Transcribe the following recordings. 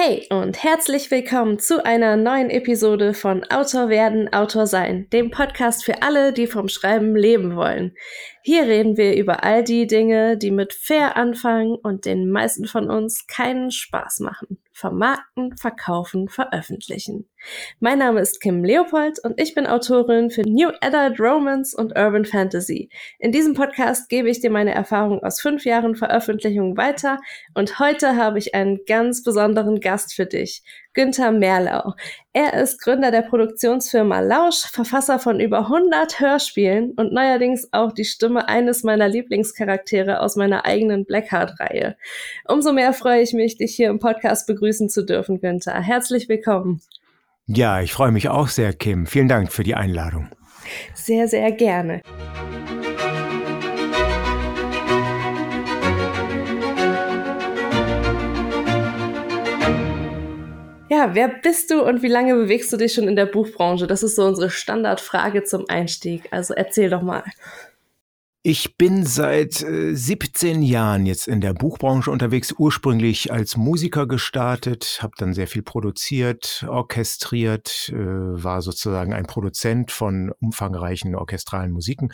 Hey und herzlich willkommen zu einer neuen Episode von Autor werden, Autor sein, dem Podcast für alle, die vom Schreiben leben wollen. Hier reden wir über all die Dinge, die mit fair anfangen und den meisten von uns keinen Spaß machen vermarkten, verkaufen, veröffentlichen. Mein Name ist Kim Leopold und ich bin Autorin für New Adult Romance und Urban Fantasy. In diesem Podcast gebe ich dir meine Erfahrung aus fünf Jahren Veröffentlichung weiter und heute habe ich einen ganz besonderen Gast für dich, Günther Merlau. Er ist Gründer der Produktionsfirma Lausch, Verfasser von über 100 Hörspielen und neuerdings auch die Stimme eines meiner Lieblingscharaktere aus meiner eigenen Blackheart-Reihe. Umso mehr freue ich mich, dich hier im Podcast begrüßen zu dürfen, Günther. Herzlich willkommen. Ja, ich freue mich auch sehr, Kim. Vielen Dank für die Einladung. Sehr, sehr gerne. Ja, wer bist du und wie lange bewegst du dich schon in der Buchbranche? Das ist so unsere Standardfrage zum Einstieg. Also erzähl doch mal. Ich bin seit äh, 17 Jahren jetzt in der Buchbranche unterwegs, ursprünglich als Musiker gestartet, habe dann sehr viel produziert, orchestriert, äh, war sozusagen ein Produzent von umfangreichen orchestralen Musiken.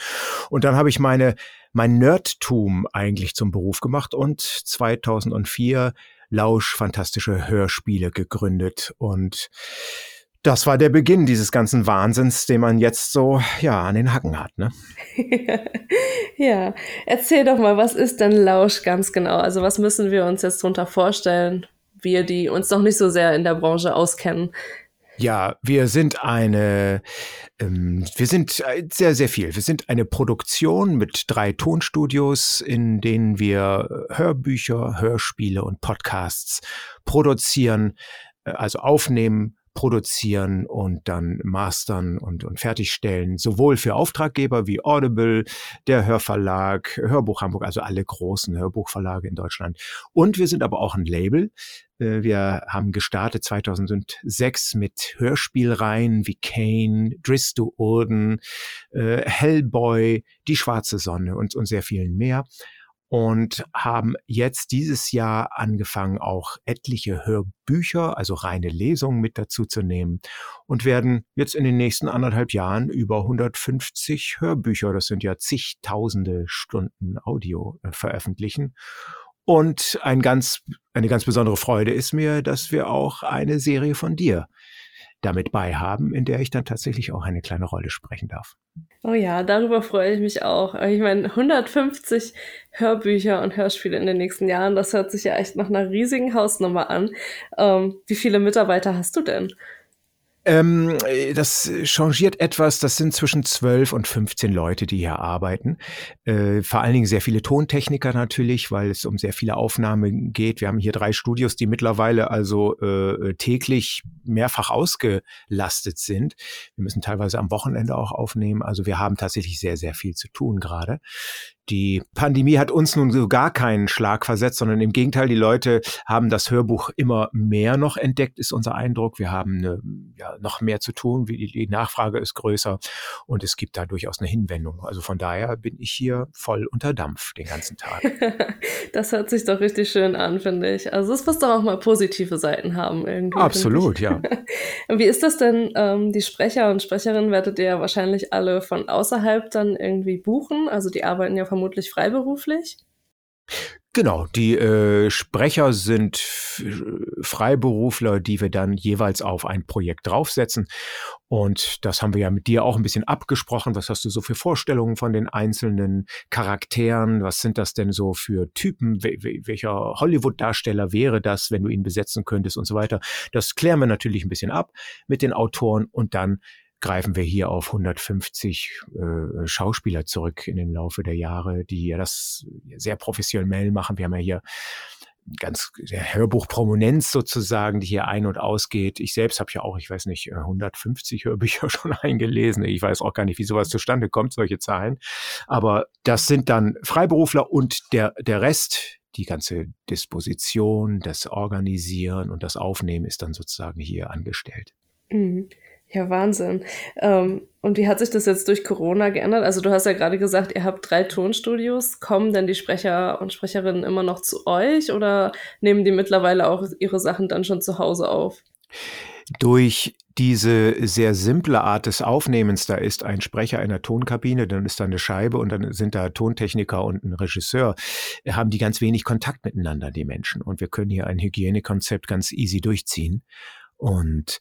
Und dann habe ich meine mein Nerdtum eigentlich zum Beruf gemacht und 2004 Lausch fantastische Hörspiele gegründet und das war der Beginn dieses ganzen Wahnsinns, den man jetzt so ja an den Hacken hat, ne? ja, erzähl doch mal, was ist denn Lausch ganz genau? Also was müssen wir uns jetzt darunter vorstellen, wir, die uns noch nicht so sehr in der Branche auskennen? Ja, wir sind eine, ähm, wir sind äh, sehr, sehr viel. Wir sind eine Produktion mit drei Tonstudios, in denen wir Hörbücher, Hörspiele und Podcasts produzieren, äh, also aufnehmen, produzieren und dann mastern und, und fertigstellen, sowohl für Auftraggeber wie Audible, der Hörverlag, Hörbuch Hamburg, also alle großen Hörbuchverlage in Deutschland. Und wir sind aber auch ein Label. Äh, wir haben gestartet 2006 mit Hörspielreihen wie Kane, Dristo Urden, äh, Hellboy, Die Schwarze Sonne und, und sehr vielen mehr und haben jetzt dieses Jahr angefangen, auch etliche Hörbücher, also reine Lesungen mit dazu zu nehmen und werden jetzt in den nächsten anderthalb Jahren über 150 Hörbücher, das sind ja zigtausende Stunden Audio äh, veröffentlichen. Und ein ganz, eine ganz besondere Freude ist mir, dass wir auch eine Serie von dir damit bei haben, in der ich dann tatsächlich auch eine kleine Rolle sprechen darf. Oh ja, darüber freue ich mich auch. Ich meine, 150 Hörbücher und Hörspiele in den nächsten Jahren, das hört sich ja echt nach einer riesigen Hausnummer an. Ähm, wie viele Mitarbeiter hast du denn? Ähm, das changiert etwas. Das sind zwischen 12 und 15 Leute, die hier arbeiten. Äh, vor allen Dingen sehr viele Tontechniker natürlich, weil es um sehr viele Aufnahmen geht. Wir haben hier drei Studios, die mittlerweile also äh, täglich mehrfach ausgelastet sind. Wir müssen teilweise am Wochenende auch aufnehmen. Also wir haben tatsächlich sehr, sehr viel zu tun gerade. Die Pandemie hat uns nun so gar keinen Schlag versetzt, sondern im Gegenteil, die Leute haben das Hörbuch immer mehr noch entdeckt, ist unser Eindruck. Wir haben eine, ja, noch mehr zu tun, die, die Nachfrage ist größer und es gibt da durchaus eine Hinwendung. Also von daher bin ich hier voll unter Dampf den ganzen Tag. das hört sich doch richtig schön an, finde ich. Also es muss doch auch mal positive Seiten haben irgendwie. Absolut, ja. Wie ist das denn? Ähm, die Sprecher und Sprecherinnen werdet ihr ja wahrscheinlich alle von außerhalb dann irgendwie buchen. Also die arbeiten ja vermutlich freiberuflich? Genau, die äh, Sprecher sind Freiberufler, die wir dann jeweils auf ein Projekt draufsetzen. Und das haben wir ja mit dir auch ein bisschen abgesprochen. Was hast du so für Vorstellungen von den einzelnen Charakteren? Was sind das denn so für Typen? welcher Hollywood-Darsteller wäre das, wenn du ihn besetzen könntest und so weiter? Das klären wir natürlich ein bisschen ab mit den Autoren und dann greifen wir hier auf 150 äh, Schauspieler zurück in dem Laufe der Jahre, die ja das sehr professionell machen. Wir haben ja hier ganz Hörbuchprominenz sozusagen, die hier ein- und ausgeht. Ich selbst habe ja auch, ich weiß nicht, 150 Hörbücher schon eingelesen. Ich weiß auch gar nicht, wie sowas zustande kommt, solche Zahlen. Aber das sind dann Freiberufler und der, der Rest, die ganze Disposition, das Organisieren und das Aufnehmen ist dann sozusagen hier angestellt. Mhm. Ja, Wahnsinn. Ähm, und wie hat sich das jetzt durch Corona geändert? Also du hast ja gerade gesagt, ihr habt drei Tonstudios. Kommen denn die Sprecher und Sprecherinnen immer noch zu euch oder nehmen die mittlerweile auch ihre Sachen dann schon zu Hause auf? Durch diese sehr simple Art des Aufnehmens, da ist ein Sprecher in der Tonkabine, dann ist da eine Scheibe und dann sind da Tontechniker und ein Regisseur, haben die ganz wenig Kontakt miteinander, die Menschen. Und wir können hier ein Hygienekonzept ganz easy durchziehen. Und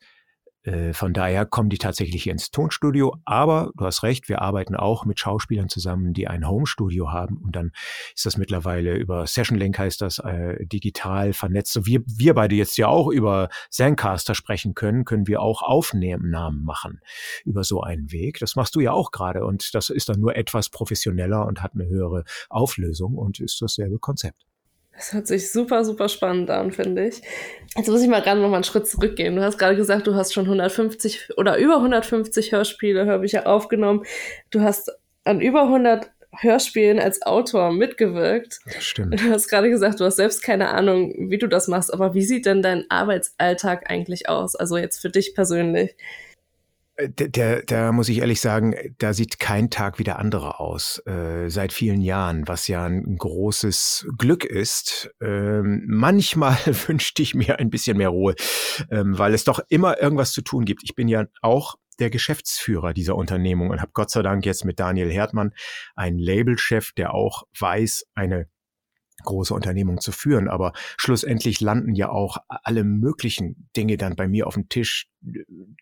von daher kommen die tatsächlich ins Tonstudio. Aber du hast recht, wir arbeiten auch mit Schauspielern zusammen, die ein Homestudio haben. Und dann ist das mittlerweile über Session Link heißt das äh, digital vernetzt. So wie wir beide jetzt ja auch über Zencaster sprechen können, können wir auch Aufnahmen machen über so einen Weg. Das machst du ja auch gerade. Und das ist dann nur etwas professioneller und hat eine höhere Auflösung und ist dasselbe Konzept. Das hört sich super, super spannend an, finde ich. Jetzt muss ich mal gerade noch mal einen Schritt zurückgehen. Du hast gerade gesagt, du hast schon 150 oder über 150 Hörspiele, Hörbücher aufgenommen. Du hast an über 100 Hörspielen als Autor mitgewirkt. Das stimmt. Du hast gerade gesagt, du hast selbst keine Ahnung, wie du das machst, aber wie sieht denn dein Arbeitsalltag eigentlich aus? Also jetzt für dich persönlich. Äh, der, da muss ich ehrlich sagen, da sieht kein Tag wie der andere aus, äh, seit vielen Jahren, was ja ein großes Glück ist. Ähm, manchmal wünschte ich mir ein bisschen mehr Ruhe, ähm, weil es doch immer irgendwas zu tun gibt. Ich bin ja auch der Geschäftsführer dieser Unternehmung und habe Gott sei Dank jetzt mit Daniel Herdmann einen Labelchef, der auch weiß, eine große Unternehmung zu führen. Aber schlussendlich landen ja auch alle möglichen Dinge dann bei mir auf dem Tisch,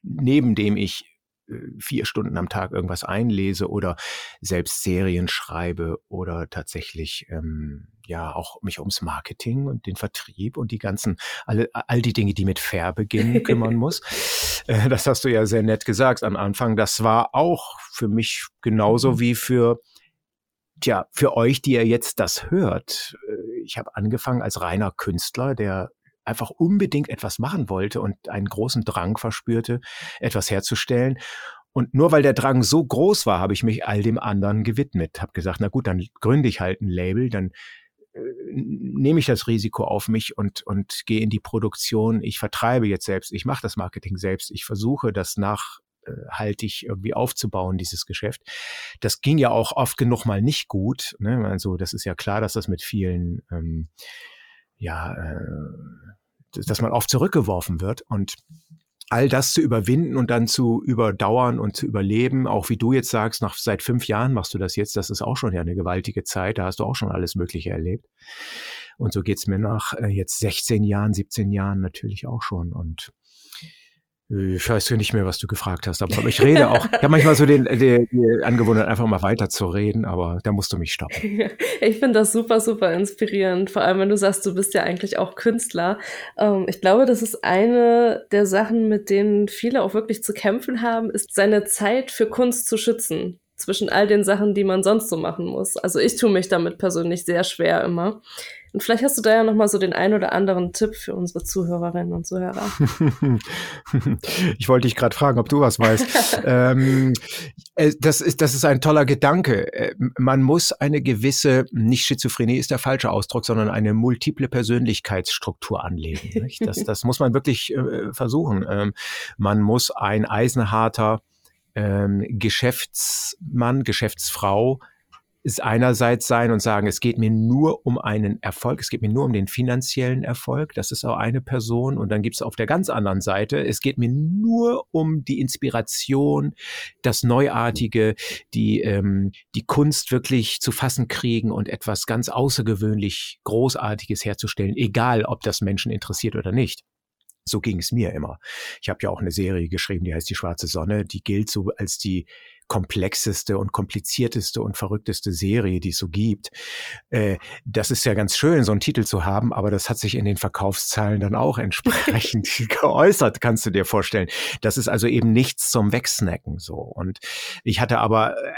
neben dem ich äh, vier Stunden am Tag irgendwas einlese oder selbst Serien schreibe oder tatsächlich ähm, ja auch mich ums Marketing und den Vertrieb und die ganzen alle all die Dinge, die mit Fair beginnen, kümmern muss. Äh, das hast du ja sehr nett gesagt am Anfang. Das war auch für mich genauso mhm. wie für Tja, für euch, die ihr jetzt das hört, äh, ich habe angefangen als reiner Künstler, der einfach unbedingt etwas machen wollte und einen großen Drang verspürte, etwas herzustellen. Und nur weil der Drang so groß war, habe ich mich all dem anderen gewidmet. Habe gesagt, na gut, dann gründe ich halt ein Label, dann äh, nehme ich das Risiko auf mich und, und gehe in die Produktion. Ich vertreibe jetzt selbst, ich mache das Marketing selbst, ich versuche das nach haltig irgendwie aufzubauen, dieses Geschäft. Das ging ja auch oft genug mal nicht gut. Ne? Also das ist ja klar, dass das mit vielen, ähm, ja, äh, dass man oft zurückgeworfen wird und all das zu überwinden und dann zu überdauern und zu überleben, auch wie du jetzt sagst, nach seit fünf Jahren machst du das jetzt, das ist auch schon ja eine gewaltige Zeit, da hast du auch schon alles Mögliche erlebt. Und so geht's mir nach äh, jetzt 16 Jahren, 17 Jahren natürlich auch schon. Und ich weiß ja nicht mehr, was du gefragt hast, aber ich rede auch. Ich habe manchmal so den, die, die Angewohnheit, einfach mal weiter zu reden, aber da musst du mich stoppen. Ich finde das super, super inspirierend, vor allem wenn du sagst, du bist ja eigentlich auch Künstler. Ähm, ich glaube, das ist eine der Sachen, mit denen viele auch wirklich zu kämpfen haben, ist seine Zeit für Kunst zu schützen zwischen all den Sachen, die man sonst so machen muss. Also ich tue mich damit persönlich sehr schwer immer. Und vielleicht hast du da ja noch mal so den ein oder anderen Tipp für unsere Zuhörerinnen und Zuhörer. ich wollte dich gerade fragen, ob du was weißt. ähm, äh, das, ist, das ist ein toller Gedanke. Äh, man muss eine gewisse, nicht Schizophrenie ist der falsche Ausdruck, sondern eine multiple Persönlichkeitsstruktur anlegen. Das, das muss man wirklich äh, versuchen. Ähm, man muss ein eisenharter ähm, Geschäftsmann, Geschäftsfrau ist einerseits sein und sagen, es geht mir nur um einen Erfolg, es geht mir nur um den finanziellen Erfolg, das ist auch eine Person. Und dann gibt es auf der ganz anderen Seite, es geht mir nur um die Inspiration, das Neuartige, die, ähm, die Kunst wirklich zu fassen kriegen und etwas ganz außergewöhnlich Großartiges herzustellen, egal ob das Menschen interessiert oder nicht. So ging es mir immer. Ich habe ja auch eine Serie geschrieben, die heißt Die Schwarze Sonne. Die gilt so als die komplexeste und komplizierteste und verrückteste Serie, die es so gibt. Äh, das ist ja ganz schön, so einen Titel zu haben, aber das hat sich in den Verkaufszahlen dann auch entsprechend geäußert, kannst du dir vorstellen. Das ist also eben nichts zum Wegsnacken so. Und ich hatte aber äh,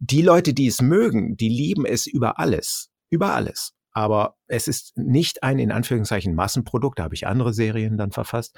die Leute, die es mögen, die lieben es über alles. Über alles aber es ist nicht ein in Anführungszeichen Massenprodukt, da habe ich andere Serien dann verfasst.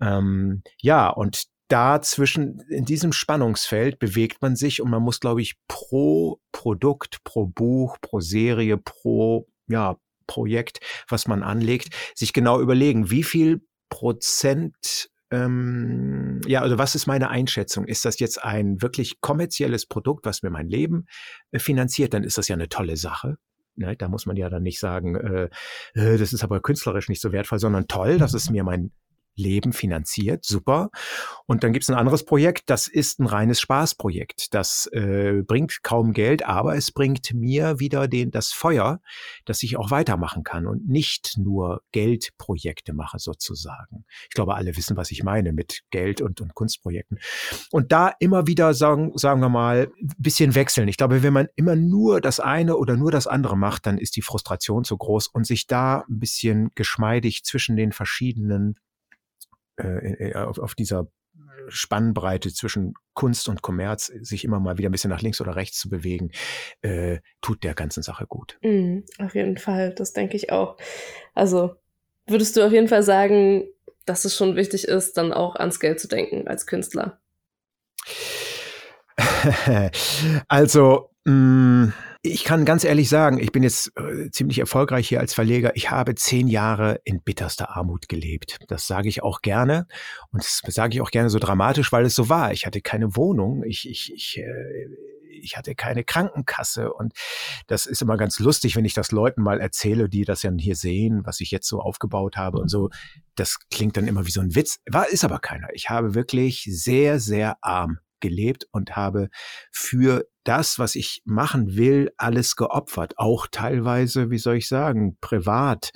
Ähm, ja, und da zwischen, in diesem Spannungsfeld bewegt man sich und man muss, glaube ich, pro Produkt, pro Buch, pro Serie, pro, ja, Projekt, was man anlegt, sich genau überlegen, wie viel Prozent ähm, ja, also was ist meine Einschätzung? Ist das jetzt ein wirklich kommerzielles Produkt, was mir mein Leben äh, finanziert? Dann ist das ja eine tolle Sache. Ne? Da muss man ja dann nicht sagen, äh, äh, das ist aber künstlerisch nicht so wertvoll, sondern toll, dass es mir mein Leben finanziert, super. Und dann gibt es ein anderes Projekt, das ist ein reines Spaßprojekt. Das äh, bringt kaum Geld, aber es bringt mir wieder den, das Feuer, dass ich auch weitermachen kann und nicht nur Geldprojekte mache sozusagen. Ich glaube, alle wissen, was ich meine mit Geld und, und Kunstprojekten. Und da immer wieder sagen, sagen wir mal, bisschen wechseln. Ich glaube, wenn man immer nur das eine oder nur das andere macht, dann ist die Frustration zu groß und sich da ein bisschen geschmeidig zwischen den verschiedenen äh, auf, auf dieser Spannbreite zwischen Kunst und Kommerz sich immer mal wieder ein bisschen nach links oder rechts zu bewegen, äh, tut der ganzen Sache gut. Mm, auf jeden Fall, das denke ich auch. Also würdest du auf jeden Fall sagen, dass es schon wichtig ist, dann auch ans Geld zu denken als Künstler? also, mh, mm, ich kann ganz ehrlich sagen, ich bin jetzt äh, ziemlich erfolgreich hier als Verleger. Ich habe zehn Jahre in bitterster Armut gelebt. Das sage ich auch gerne. Und das sage ich auch gerne so dramatisch, weil es so war. Ich hatte keine Wohnung. Ich, ich, ich, äh, ich hatte keine Krankenkasse. Und das ist immer ganz lustig, wenn ich das Leuten mal erzähle, die das ja hier sehen, was ich jetzt so aufgebaut habe und so. Das klingt dann immer wie so ein Witz. War, ist aber keiner. Ich habe wirklich sehr, sehr arm gelebt und habe für das, was ich machen will, alles geopfert. Auch teilweise, wie soll ich sagen, privat.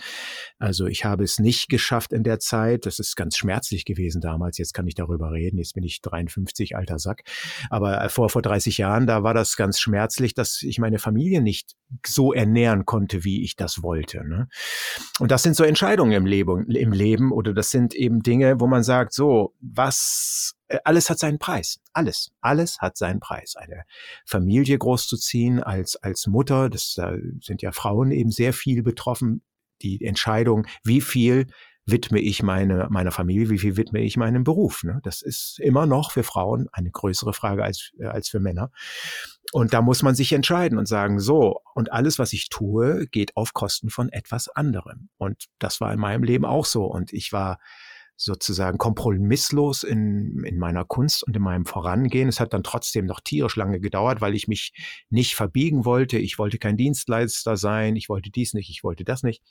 Also ich habe es nicht geschafft in der Zeit. Das ist ganz schmerzlich gewesen damals. Jetzt kann ich darüber reden. Jetzt bin ich 53, alter Sack. Aber äh, vor, vor 30 Jahren, da war das ganz schmerzlich, dass ich meine Familie nicht so ernähren konnte, wie ich das wollte. Ne? Und das sind so Entscheidungen im Leben, im Leben oder das sind eben Dinge, wo man sagt, so, was äh, alles hat seinen Preis. Alles. Alles hat seinen Preis. Eine Familie großzuziehen als, als Mutter, das, da sind ja Frauen eben sehr viel betroffen. Die Entscheidung, wie viel widme ich meine, meiner Familie, wie viel widme ich meinem Beruf. Ne? Das ist immer noch für Frauen eine größere Frage als, als für Männer. Und da muss man sich entscheiden und sagen, so, und alles, was ich tue, geht auf Kosten von etwas anderem. Und das war in meinem Leben auch so. Und ich war sozusagen kompromisslos in, in meiner Kunst und in meinem Vorangehen. Es hat dann trotzdem noch tierisch lange gedauert, weil ich mich nicht verbiegen wollte. Ich wollte kein Dienstleister sein. Ich wollte dies nicht. Ich wollte das nicht.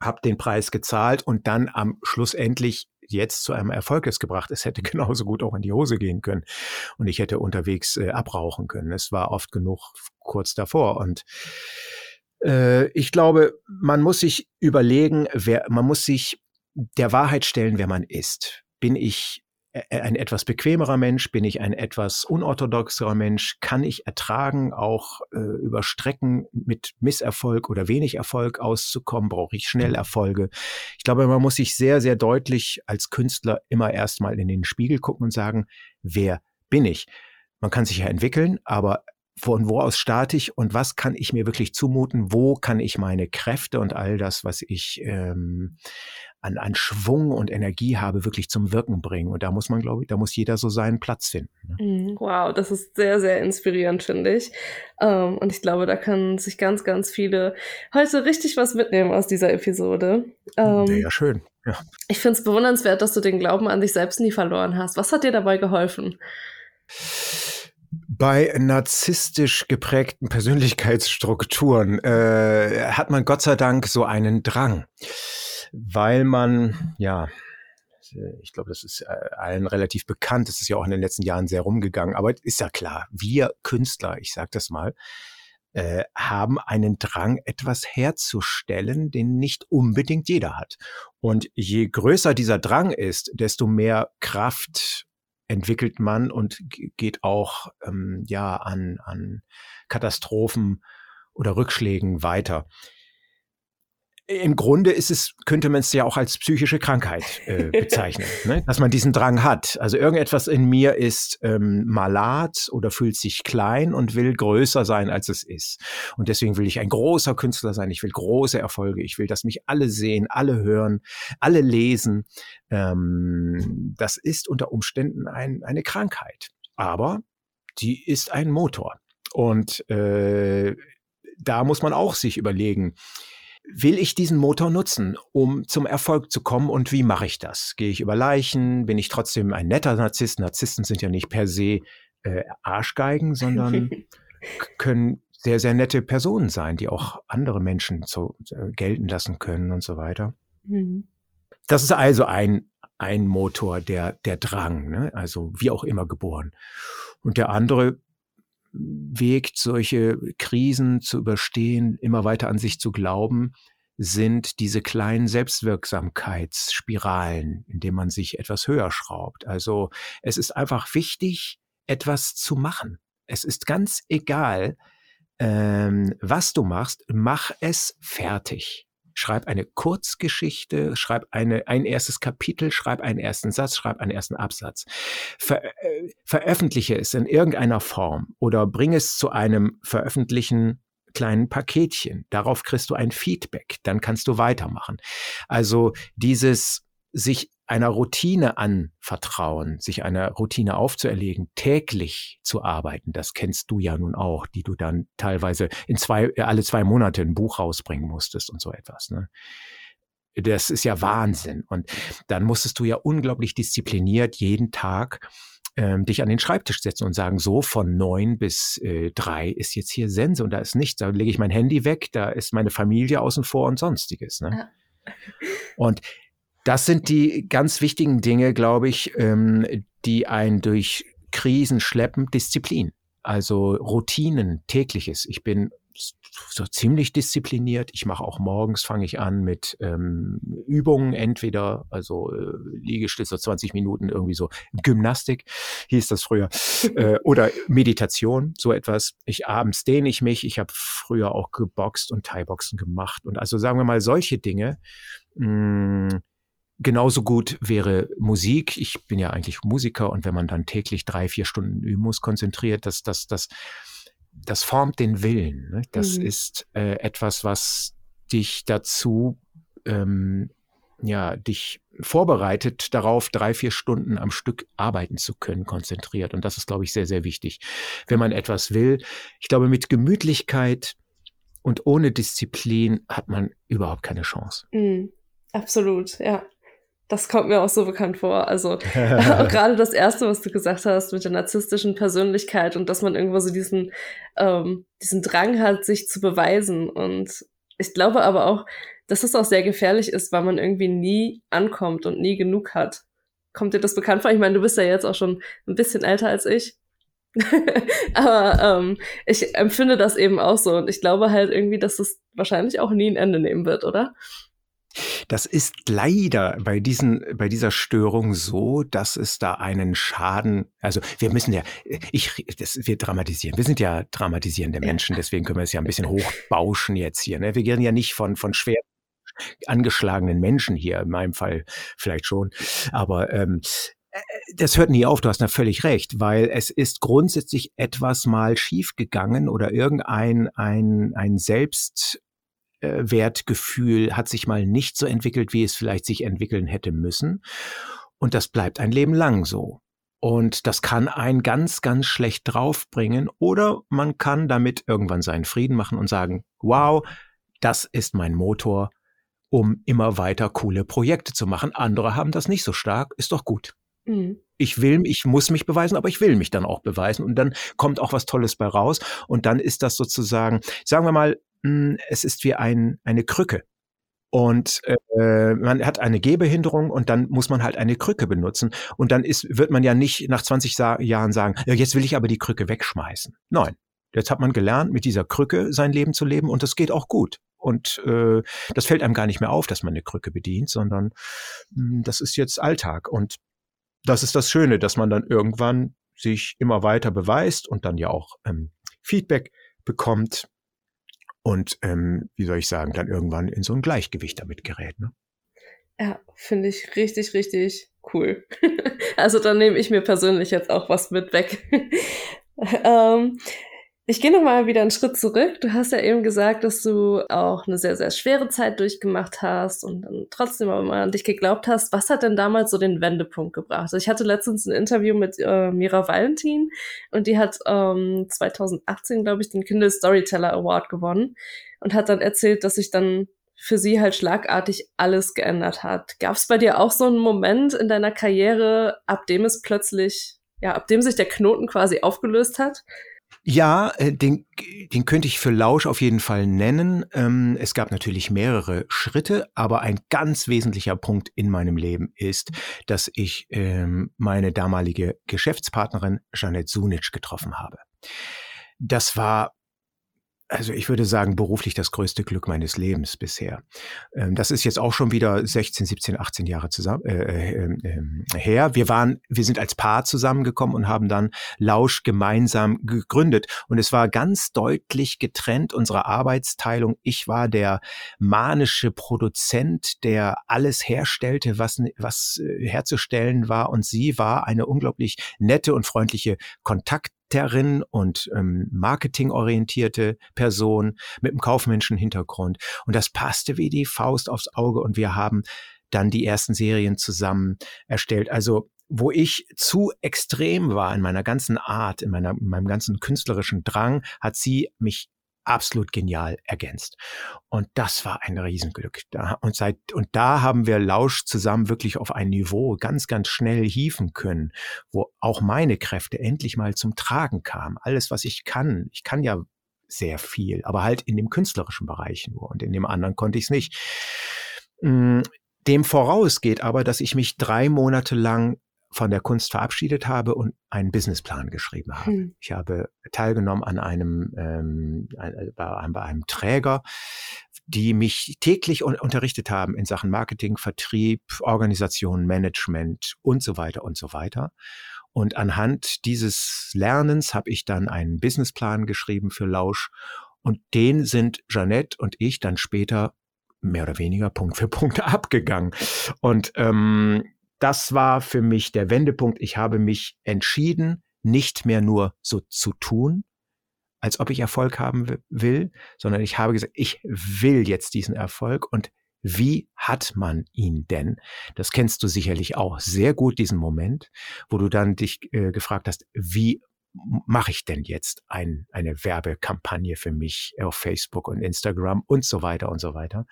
Hab den Preis gezahlt und dann am Schluss endlich jetzt zu einem Erfolg es gebracht. Es hätte genauso gut auch in die Hose gehen können und ich hätte unterwegs äh, abrauchen können. Es war oft genug kurz davor und äh, ich glaube, man muss sich überlegen, wer, man muss sich der Wahrheit stellen, wer man ist. Bin ich ein etwas bequemerer Mensch? Bin ich ein etwas unorthodoxerer Mensch? Kann ich ertragen, auch äh, über Strecken mit Misserfolg oder wenig Erfolg auszukommen? Brauche ich schnell Erfolge? Ich glaube, man muss sich sehr, sehr deutlich als Künstler immer erstmal in den Spiegel gucken und sagen, wer bin ich? Man kann sich ja entwickeln, aber von wo aus starte ich und was kann ich mir wirklich zumuten? Wo kann ich meine Kräfte und all das, was ich ähm, an, an Schwung und Energie habe, wirklich zum Wirken bringen. Und da muss man, glaube ich, da muss jeder so seinen Platz finden. Ne? Mhm. Wow, das ist sehr, sehr inspirierend, finde ich. Ähm, und ich glaube, da können sich ganz, ganz viele heute richtig was mitnehmen aus dieser Episode. Ähm, ja, schön. Ja. Ich finde es bewundernswert, dass du den Glauben an dich selbst nie verloren hast. Was hat dir dabei geholfen? Bei narzisstisch geprägten Persönlichkeitsstrukturen äh, hat man Gott sei Dank so einen Drang weil man, ja, ich glaube, das ist äh, allen relativ bekannt. Das ist ja auch in den letzten Jahren sehr rumgegangen. Aber ist ja klar, wir Künstler, ich sage das mal, äh, haben einen Drang, etwas herzustellen, den nicht unbedingt jeder hat. Und je größer dieser Drang ist, desto mehr Kraft entwickelt man und geht auch ähm, ja an, an Katastrophen oder Rückschlägen weiter im Grunde ist es, könnte man es ja auch als psychische Krankheit äh, bezeichnen, ne? dass man diesen Drang hat. Also irgendetwas in mir ist ähm, malat oder fühlt sich klein und will größer sein, als es ist. Und deswegen will ich ein großer Künstler sein. Ich will große Erfolge. Ich will, dass mich alle sehen, alle hören, alle lesen. Ähm, das ist unter Umständen ein, eine Krankheit. Aber die ist ein Motor. Und äh, da muss man auch sich überlegen, will ich diesen Motor nutzen, um zum Erfolg zu kommen und wie mache ich das? Gehe ich über Leichen? Bin ich trotzdem ein netter Narzisst? Narzissten sind ja nicht per se äh, Arschgeigen, sondern können sehr, sehr nette Personen sein, die auch andere Menschen so äh, gelten lassen können und so weiter. Mhm. Das ist also ein, ein Motor, der, der Drang, ne? also wie auch immer geboren. Und der andere Weg, solche Krisen zu überstehen, immer weiter an sich zu glauben, sind diese kleinen Selbstwirksamkeitsspiralen, in denen man sich etwas höher schraubt. Also es ist einfach wichtig, etwas zu machen. Es ist ganz egal, ähm, was du machst, mach es fertig schreib eine Kurzgeschichte, schreib eine, ein erstes Kapitel, schreib einen ersten Satz, schreib einen ersten Absatz. Ver, äh, veröffentliche es in irgendeiner Form oder bring es zu einem veröffentlichen kleinen Paketchen. Darauf kriegst du ein Feedback, dann kannst du weitermachen. Also dieses sich einer Routine anvertrauen, sich einer Routine aufzuerlegen, täglich zu arbeiten, das kennst du ja nun auch, die du dann teilweise in zwei, äh, alle zwei Monate ein Buch rausbringen musstest und so etwas. Ne? Das ist ja Wahnsinn. Und dann musstest du ja unglaublich diszipliniert jeden Tag ähm, dich an den Schreibtisch setzen und sagen, so von neun bis äh, drei ist jetzt hier Sense und da ist nichts. Da lege ich mein Handy weg, da ist meine Familie außen vor und sonstiges. Ne? Ja. Und das sind die ganz wichtigen Dinge, glaube ich, ähm, die ein durch Krisen schleppen. Disziplin, also Routinen, tägliches. Ich bin so ziemlich diszipliniert. Ich mache auch morgens, fange ich an mit ähm, Übungen, entweder also äh, Liegestütze 20 Minuten, irgendwie so Gymnastik, hieß das früher, äh, oder Meditation, so etwas. Ich abends dehne ich mich. Ich habe früher auch geboxt und Thai-Boxen gemacht. Und also sagen wir mal solche Dinge. Mh, mm, Genauso gut wäre Musik. Ich bin ja eigentlich Musiker und wenn man dann täglich drei, vier Stunden üben muss, konzentriert, das, das, das, das formt den Willen. Ne? Das mhm. ist äh, etwas, was dich dazu, ähm, ja, dich vorbereitet darauf, drei, vier Stunden am Stück arbeiten zu können, konzentriert. Und das ist, glaube ich, sehr, sehr wichtig. Wenn man etwas will, ich glaube, mit Gemütlichkeit und ohne Disziplin hat man überhaupt keine Chance. Mhm. Absolut, ja. Das kommt mir auch so bekannt vor. Also gerade das Erste, was du gesagt hast mit der narzisstischen Persönlichkeit und dass man irgendwo so diesen, ähm, diesen Drang hat, sich zu beweisen. Und ich glaube aber auch, dass es auch sehr gefährlich ist, weil man irgendwie nie ankommt und nie genug hat. Kommt dir das bekannt vor? Ich meine, du bist ja jetzt auch schon ein bisschen älter als ich. aber ähm, ich empfinde das eben auch so. Und ich glaube halt irgendwie, dass es wahrscheinlich auch nie ein Ende nehmen wird, oder? Das ist leider bei diesen, bei dieser Störung so, dass es da einen Schaden, also wir müssen ja, ich, das, wir dramatisieren. Wir sind ja dramatisierende Menschen, deswegen können wir es ja ein bisschen hochbauschen jetzt hier. Ne? Wir gehen ja nicht von, von schwer angeschlagenen Menschen hier, in meinem Fall vielleicht schon, aber ähm, äh, das hört nie auf, du hast da völlig recht, weil es ist grundsätzlich etwas mal schiefgegangen oder irgendein ein, ein Selbst Wertgefühl hat sich mal nicht so entwickelt, wie es vielleicht sich entwickeln hätte müssen. Und das bleibt ein Leben lang so. Und das kann einen ganz, ganz schlecht draufbringen. Oder man kann damit irgendwann seinen Frieden machen und sagen, wow, das ist mein Motor, um immer weiter coole Projekte zu machen. Andere haben das nicht so stark, ist doch gut. Mhm. Ich will, ich muss mich beweisen, aber ich will mich dann auch beweisen und dann kommt auch was Tolles bei raus und dann ist das sozusagen, sagen wir mal, es ist wie ein, eine Krücke. Und äh, man hat eine Gehbehinderung und dann muss man halt eine Krücke benutzen. Und dann ist, wird man ja nicht nach 20 Sa Jahren sagen, ja, jetzt will ich aber die Krücke wegschmeißen. Nein, jetzt hat man gelernt, mit dieser Krücke sein Leben zu leben und das geht auch gut. Und äh, das fällt einem gar nicht mehr auf, dass man eine Krücke bedient, sondern mh, hm, das ist jetzt Alltag. Und das ist das Schöne, dass man dann irgendwann sich immer weiter beweist und dann ja auch ähm, Feedback bekommt und ähm, wie soll ich sagen, dann irgendwann in so ein Gleichgewicht damit gerät. Ne? Ja, finde ich richtig, richtig cool. also dann nehme ich mir persönlich jetzt auch was mit weg. ähm, ich gehe nochmal wieder einen Schritt zurück. Du hast ja eben gesagt, dass du auch eine sehr, sehr schwere Zeit durchgemacht hast und dann trotzdem aber mal an dich geglaubt hast. Was hat denn damals so den Wendepunkt gebracht? Also ich hatte letztens ein Interview mit äh, Mira Valentin und die hat ähm, 2018, glaube ich, den Kindle Storyteller Award gewonnen und hat dann erzählt, dass sich dann für sie halt schlagartig alles geändert hat. Gab es bei dir auch so einen Moment in deiner Karriere, ab dem es plötzlich, ja, ab dem sich der Knoten quasi aufgelöst hat? Ja, äh, den, den könnte ich für Lausch auf jeden Fall nennen. Ähm, es gab natürlich mehrere Schritte, aber ein ganz wesentlicher Punkt in meinem Leben ist, dass ich ähm, meine damalige Geschäftspartnerin Janet Sunic getroffen habe. Das war also ich würde sagen, beruflich das größte Glück meines Lebens bisher. Ähm, das ist jetzt auch schon wieder 16, 17, 18 Jahre zusammen äh, äh, äh, her. Wir waren, wir sind als Paar zusammengekommen und haben dann Lausch gemeinsam gegründet. Und es war ganz deutlich getrennt unsere Arbeitsteilung. Ich war der manische Produzent, der alles herstellte, was, was äh, herzustellen war. Und sie war eine unglaublich nette und freundliche Kontakt Marketerin und ähm, marketingorientierte Person mit einem kaufmännischen Hintergrund. Und das passte wie die Faust aufs Auge und wir haben dann die ersten Serien zusammen erstellt. Also wo ich zu extrem war in meiner ganzen Art, in, meiner, in meinem ganzen künstlerischen Drang, hat sie mich absolut genial ergänzt. Und das war ein Riesenglück. Und seit, und da haben wir Lausch zusammen wirklich auf ein Niveau ganz, ganz schnell hieven können, wo auch meine Kräfte endlich mal zum Tragen kamen. Alles, was ich kann. Ich kann ja sehr viel, aber halt in dem künstlerischen Bereich nur. Und in dem anderen konnte ich es nicht. Mm, dem vorausgeht aber, dass ich mich drei Monate lang von der Kunst verabschiedet habe und einen Businessplan geschrieben habe. Hm. Ich habe teilgenommen an einem, ähm, bei, einem, bei einem Träger, die mich täglich un unterrichtet haben in Sachen Marketing, Vertrieb, Organisation, Management und so weiter und so weiter. Und anhand dieses Lernens habe ich dann einen Businessplan geschrieben für Lausch und den sind Jeanette und ich dann später mehr oder weniger Punkt für Punkt abgegangen. Und ähm, das war für mich der Wendepunkt. Ich habe mich entschieden, nicht mehr nur so zu tun, als ob ich Erfolg haben will, sondern ich habe gesagt, ich will jetzt diesen Erfolg und wie hat man ihn denn? Das kennst du sicherlich auch sehr gut, diesen Moment, wo du dann dich äh, gefragt hast, wie mache ich denn jetzt ein, eine Werbekampagne für mich auf Facebook und Instagram und so weiter und so weiter.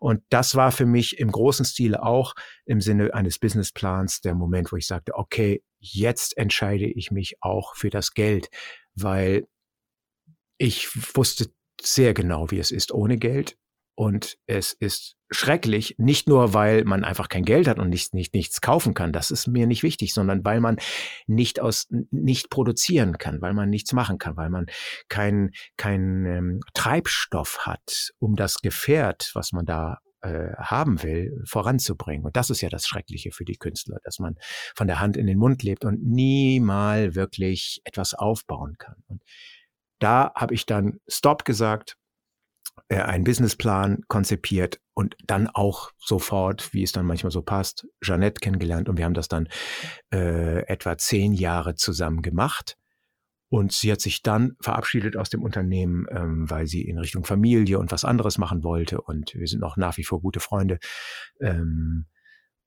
Und das war für mich im großen Stile auch im Sinne eines Businessplans der Moment, wo ich sagte, okay, jetzt entscheide ich mich auch für das Geld, weil ich wusste sehr genau, wie es ist ohne Geld. Und es ist schrecklich, nicht nur, weil man einfach kein Geld hat und nicht, nicht, nichts kaufen kann, das ist mir nicht wichtig, sondern weil man nicht aus, nicht produzieren kann, weil man nichts machen kann, weil man kein, kein ähm, Treibstoff hat, um das Gefährt, was man da äh, haben will, voranzubringen. Und das ist ja das Schreckliche für die Künstler, dass man von der Hand in den Mund lebt und nie mal wirklich etwas aufbauen kann. Und da habe ich dann Stop gesagt, einen Businessplan konzipiert und dann auch sofort, wie es dann manchmal so passt, Jeannette kennengelernt und wir haben das dann äh, etwa zehn Jahre zusammen gemacht. Und sie hat sich dann verabschiedet aus dem Unternehmen, ähm, weil sie in Richtung Familie und was anderes machen wollte. Und wir sind noch nach wie vor gute Freunde. Ähm,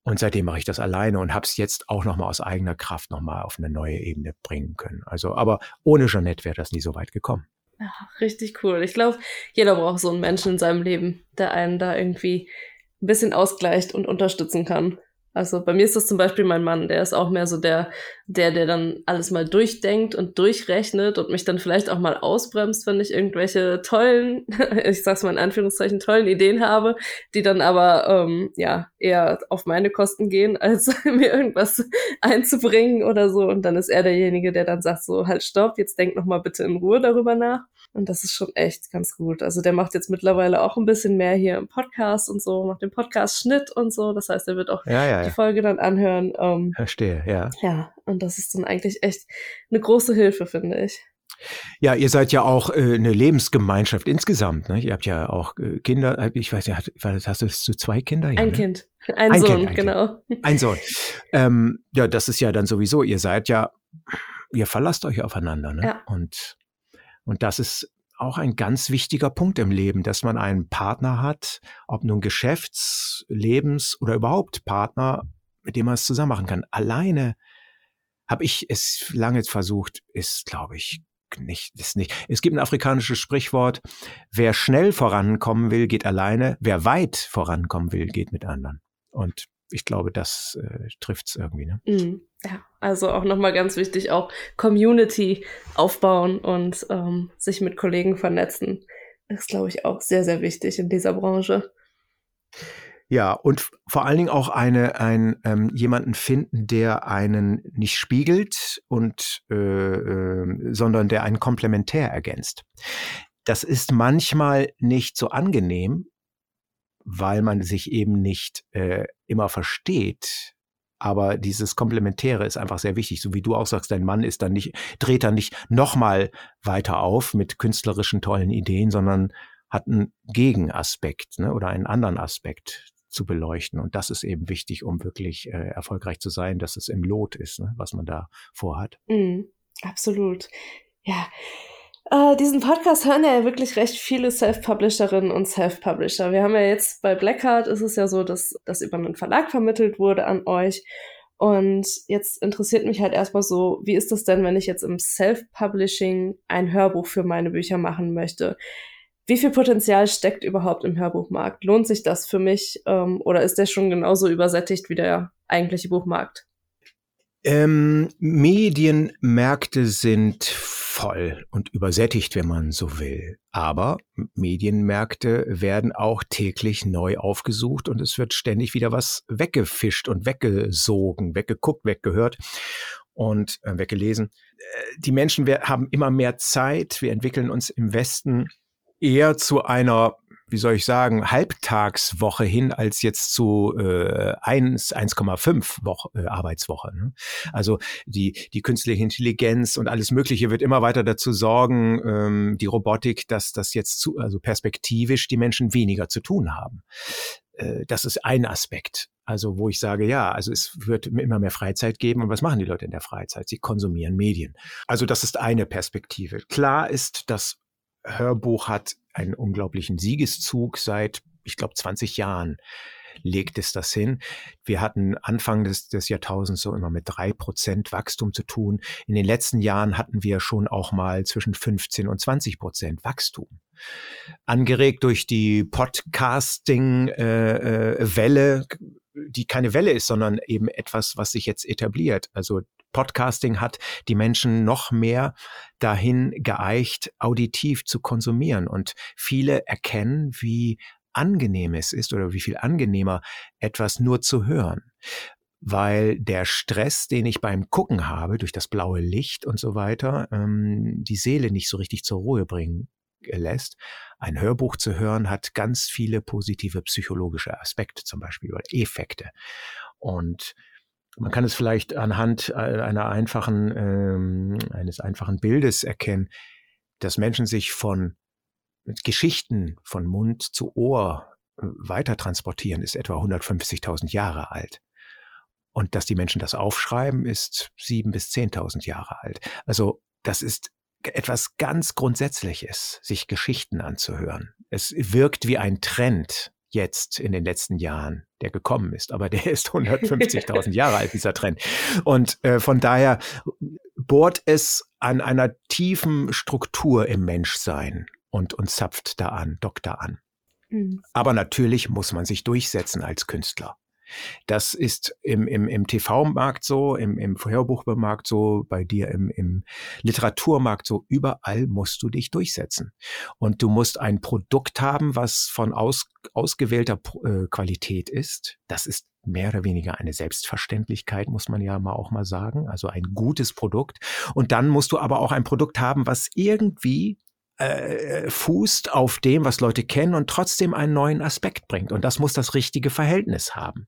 und seitdem mache ich das alleine und habe es jetzt auch nochmal aus eigener Kraft nochmal auf eine neue Ebene bringen können. Also, aber ohne Jeannette wäre das nie so weit gekommen. Ja, richtig cool. Ich glaube, jeder braucht so einen Menschen in seinem Leben, der einen da irgendwie ein bisschen ausgleicht und unterstützen kann. Also bei mir ist das zum Beispiel mein Mann, der ist auch mehr so der, der, der dann alles mal durchdenkt und durchrechnet und mich dann vielleicht auch mal ausbremst, wenn ich irgendwelche tollen, ich sag's mal in Anführungszeichen, tollen Ideen habe, die dann aber ähm, ja eher auf meine Kosten gehen, als mir irgendwas einzubringen oder so. Und dann ist er derjenige, der dann sagt so, halt stopp, jetzt denk noch mal bitte in Ruhe darüber nach. Und das ist schon echt ganz gut. Also der macht jetzt mittlerweile auch ein bisschen mehr hier im Podcast und so, macht den Podcast Schnitt und so. Das heißt, er wird auch ja, ja, die Folge dann anhören. Ähm, Verstehe, ja. Ja, und das ist dann eigentlich echt eine große Hilfe, finde ich. Ja, ihr seid ja auch äh, eine Lebensgemeinschaft insgesamt. Ne? Ihr habt ja auch äh, Kinder. Äh, ich weiß nicht, hast du zu zwei Kinder? Ja, ein ne? Kind, ein, ein Sohn, kind, ein genau. Kind. Ein Sohn. Ähm, ja, das ist ja dann sowieso. Ihr seid ja, ihr verlasst euch aufeinander. Ne? Ja. Und und das ist auch ein ganz wichtiger Punkt im Leben, dass man einen Partner hat, ob nun Geschäfts-, Lebens- oder überhaupt Partner, mit dem man es zusammen machen kann. Alleine habe ich es lange versucht, ist, glaube ich, nicht, ist nicht. Es gibt ein afrikanisches Sprichwort, wer schnell vorankommen will, geht alleine, wer weit vorankommen will, geht mit anderen. Und ich glaube, das äh, trifft es irgendwie. Ne? Mm, ja, also auch nochmal ganz wichtig, auch Community aufbauen und ähm, sich mit Kollegen vernetzen. Ist, glaube ich, auch sehr, sehr wichtig in dieser Branche. Ja, und vor allen Dingen auch eine, ein, ähm, jemanden finden, der einen nicht spiegelt und äh, äh, sondern der einen komplementär ergänzt. Das ist manchmal nicht so angenehm, weil man sich eben nicht äh, immer versteht. Aber dieses Komplementäre ist einfach sehr wichtig. So wie du auch sagst, dein Mann ist dann nicht, dreht dann nicht nochmal weiter auf mit künstlerischen tollen Ideen, sondern hat einen Gegenaspekt ne, oder einen anderen Aspekt zu beleuchten. Und das ist eben wichtig, um wirklich äh, erfolgreich zu sein, dass es im Lot ist, ne, was man da vorhat. Mm, absolut. Ja, äh, diesen Podcast hören ja wirklich recht viele Self-Publisherinnen und Self-Publisher. Wir haben ja jetzt bei Blackheart ist es ja so, dass das über einen Verlag vermittelt wurde an euch. Und jetzt interessiert mich halt erstmal so, wie ist das denn, wenn ich jetzt im Self-Publishing ein Hörbuch für meine Bücher machen möchte? Wie viel Potenzial steckt überhaupt im Hörbuchmarkt? Lohnt sich das für mich ähm, oder ist der schon genauso übersättigt wie der eigentliche Buchmarkt? Ähm, Medienmärkte sind voll und übersättigt, wenn man so will. Aber Medienmärkte werden auch täglich neu aufgesucht und es wird ständig wieder was weggefischt und weggesogen, weggeguckt, weggehört und äh, weggelesen. Äh, die Menschen haben immer mehr Zeit. Wir entwickeln uns im Westen eher zu einer wie soll ich sagen, Halbtagswoche hin als jetzt zu äh, 1,5 Woche, äh, Arbeitswoche. Ne? Also die, die künstliche Intelligenz und alles Mögliche wird immer weiter dazu sorgen, ähm, die Robotik, dass das jetzt zu, also perspektivisch die Menschen weniger zu tun haben. Äh, das ist ein Aspekt. Also wo ich sage, ja, also es wird immer mehr Freizeit geben. Und was machen die Leute in der Freizeit? Sie konsumieren Medien. Also das ist eine Perspektive. Klar ist, dass Hörbuch hat einen unglaublichen Siegeszug seit, ich glaube, 20 Jahren legt es das hin. Wir hatten Anfang des, des Jahrtausends so immer mit drei Prozent Wachstum zu tun. In den letzten Jahren hatten wir schon auch mal zwischen 15 und 20 Prozent Wachstum. Angeregt durch die Podcasting-Welle, äh, äh die keine Welle ist, sondern eben etwas, was sich jetzt etabliert. Also Podcasting hat die Menschen noch mehr dahin geeicht, auditiv zu konsumieren. Und viele erkennen, wie angenehm es ist oder wie viel angenehmer etwas nur zu hören. Weil der Stress, den ich beim Gucken habe, durch das blaue Licht und so weiter, ähm, die Seele nicht so richtig zur Ruhe bringen lässt. Ein Hörbuch zu hören hat ganz viele positive psychologische Aspekte zum Beispiel oder Effekte. Und man kann es vielleicht anhand äh, einer einfachen, ähm, eines einfachen Bildes erkennen, dass Menschen sich von Geschichten von Mund zu Ohr äh, weiter transportieren, ist etwa 150.000 Jahre alt. Und dass die Menschen das aufschreiben, ist sieben bis zehntausend Jahre alt. Also das ist etwas ganz Grundsätzliches, sich Geschichten anzuhören. Es wirkt wie ein Trend jetzt in den letzten Jahren, der gekommen ist. Aber der ist 150.000 Jahre alt, dieser Trend. Und äh, von daher bohrt es an einer tiefen Struktur im Menschsein und, und zapft da an, dockt da an. Mhm. Aber natürlich muss man sich durchsetzen als Künstler. Das ist im, im, im TV-Markt so, im, im Hörbuchmarkt so, bei dir im, im Literaturmarkt so. Überall musst du dich durchsetzen. Und du musst ein Produkt haben, was von aus, ausgewählter äh, Qualität ist. Das ist mehr oder weniger eine Selbstverständlichkeit, muss man ja mal auch mal sagen. Also ein gutes Produkt. Und dann musst du aber auch ein Produkt haben, was irgendwie äh, fußt auf dem, was Leute kennen und trotzdem einen neuen Aspekt bringt. Und das muss das richtige Verhältnis haben.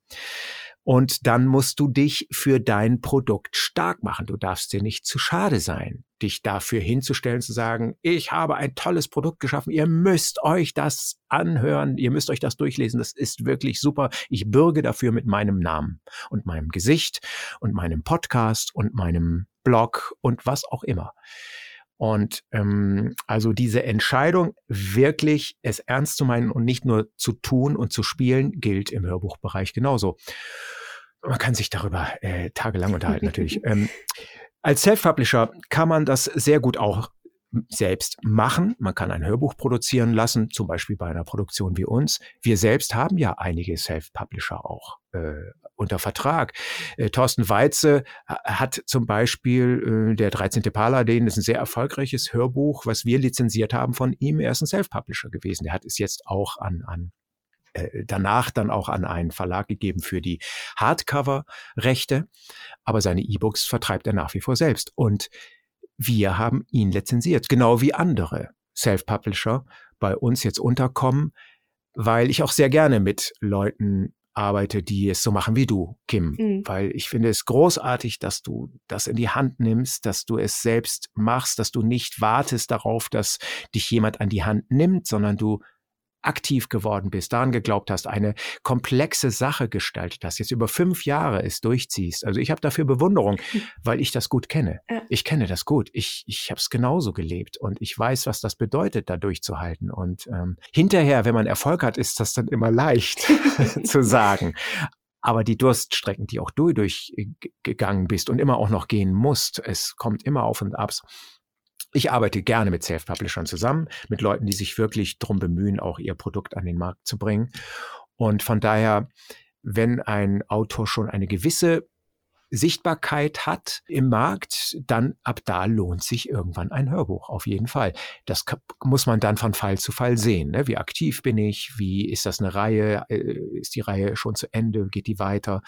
Und dann musst du dich für dein Produkt stark machen. Du darfst dir nicht zu schade sein, dich dafür hinzustellen, zu sagen, ich habe ein tolles Produkt geschaffen, ihr müsst euch das anhören, ihr müsst euch das durchlesen, das ist wirklich super. Ich bürge dafür mit meinem Namen und meinem Gesicht und meinem Podcast und meinem Blog und was auch immer. Und ähm, also diese Entscheidung, wirklich es ernst zu meinen und nicht nur zu tun und zu spielen, gilt im Hörbuchbereich genauso. Man kann sich darüber äh, tagelang unterhalten natürlich. ähm, als Self-Publisher kann man das sehr gut auch selbst machen. Man kann ein Hörbuch produzieren lassen, zum Beispiel bei einer Produktion wie uns. Wir selbst haben ja einige Self-Publisher auch äh, unter Vertrag. Äh, Thorsten Weize hat zum Beispiel äh, der 13. Paladin, ist ein sehr erfolgreiches Hörbuch, was wir lizenziert haben von ihm. Er ist ein Self-Publisher gewesen. Der hat es jetzt auch an, an äh, danach dann auch an einen Verlag gegeben für die Hardcover-Rechte, aber seine E-Books vertreibt er nach wie vor selbst. Und wir haben ihn lizenziert, genau wie andere Self-Publisher bei uns jetzt unterkommen, weil ich auch sehr gerne mit Leuten arbeite, die es so machen wie du, Kim. Mhm. Weil ich finde es großartig, dass du das in die Hand nimmst, dass du es selbst machst, dass du nicht wartest darauf, dass dich jemand an die Hand nimmt, sondern du aktiv geworden bist, daran geglaubt hast, eine komplexe Sache gestaltet hast, jetzt über fünf Jahre es durchziehst. Also ich habe dafür Bewunderung, weil ich das gut kenne. Ich kenne das gut. Ich, ich habe es genauso gelebt und ich weiß, was das bedeutet, da durchzuhalten. Und ähm, hinterher, wenn man Erfolg hat, ist das dann immer leicht zu sagen. Aber die Durststrecken, die auch du durchgegangen bist und immer auch noch gehen musst, es kommt immer auf und abs ich arbeite gerne mit Self-Publishern zusammen, mit Leuten, die sich wirklich darum bemühen, auch ihr Produkt an den Markt zu bringen. Und von daher, wenn ein Autor schon eine gewisse Sichtbarkeit hat im Markt, dann ab da lohnt sich irgendwann ein Hörbuch, auf jeden Fall. Das muss man dann von Fall zu Fall sehen. Ne? Wie aktiv bin ich? Wie ist das eine Reihe? Äh, ist die Reihe schon zu Ende? Geht die weiter?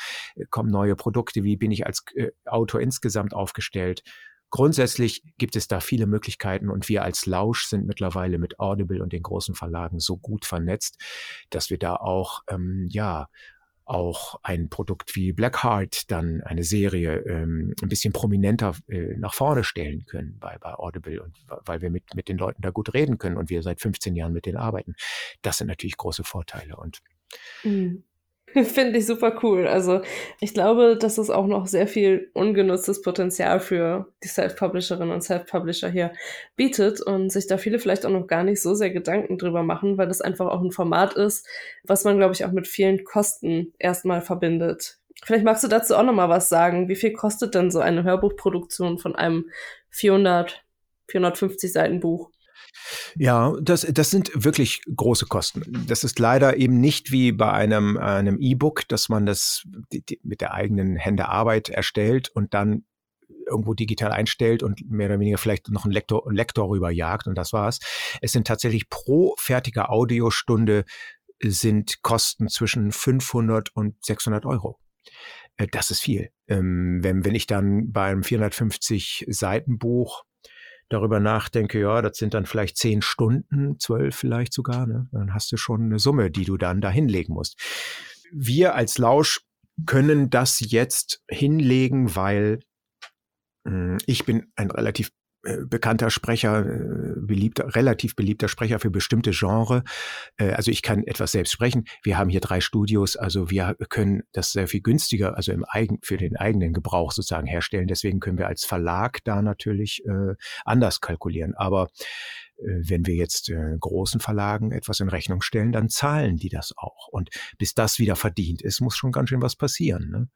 Kommen neue Produkte? Wie bin ich als äh, Autor insgesamt aufgestellt? Grundsätzlich gibt es da viele Möglichkeiten und wir als Lausch sind mittlerweile mit Audible und den großen Verlagen so gut vernetzt, dass wir da auch, ähm, ja, auch ein Produkt wie Blackheart, dann eine Serie ähm, ein bisschen prominenter äh, nach vorne stellen können bei, bei Audible und weil wir mit, mit den Leuten da gut reden können und wir seit 15 Jahren mit denen arbeiten. Das sind natürlich große Vorteile und mhm. Finde ich super cool. Also ich glaube, dass es auch noch sehr viel ungenutztes Potenzial für die Self-Publisherinnen und Self-Publisher hier bietet und sich da viele vielleicht auch noch gar nicht so sehr Gedanken drüber machen, weil das einfach auch ein Format ist, was man, glaube ich, auch mit vielen Kosten erstmal verbindet. Vielleicht magst du dazu auch noch mal was sagen. Wie viel kostet denn so eine Hörbuchproduktion von einem 400, 450 Seiten Buch? Ja, das, das sind wirklich große Kosten. Das ist leider eben nicht wie bei einem, einem E-Book, dass man das die, die, mit der eigenen Hände Arbeit erstellt und dann irgendwo digital einstellt und mehr oder weniger vielleicht noch einen Lektor, Lektor rüberjagt und das war's. Es sind tatsächlich pro fertige Audiostunde sind Kosten zwischen 500 und 600 Euro. Äh, das ist viel. Ähm, wenn, wenn ich dann beim 450 Seiten Buch darüber nachdenke, ja, das sind dann vielleicht zehn Stunden, zwölf vielleicht sogar, ne? dann hast du schon eine Summe, die du dann da hinlegen musst. Wir als Lausch können das jetzt hinlegen, weil hm, ich bin ein relativ bekannter Sprecher, äh, beliebter, relativ beliebter Sprecher für bestimmte Genre. Äh, also ich kann etwas selbst sprechen. Wir haben hier drei Studios, also wir können das sehr viel günstiger, also im eigen, für den eigenen Gebrauch sozusagen herstellen. Deswegen können wir als Verlag da natürlich äh, anders kalkulieren. Aber äh, wenn wir jetzt äh, großen Verlagen etwas in Rechnung stellen, dann zahlen die das auch. Und bis das wieder verdient ist, muss schon ganz schön was passieren. Ne?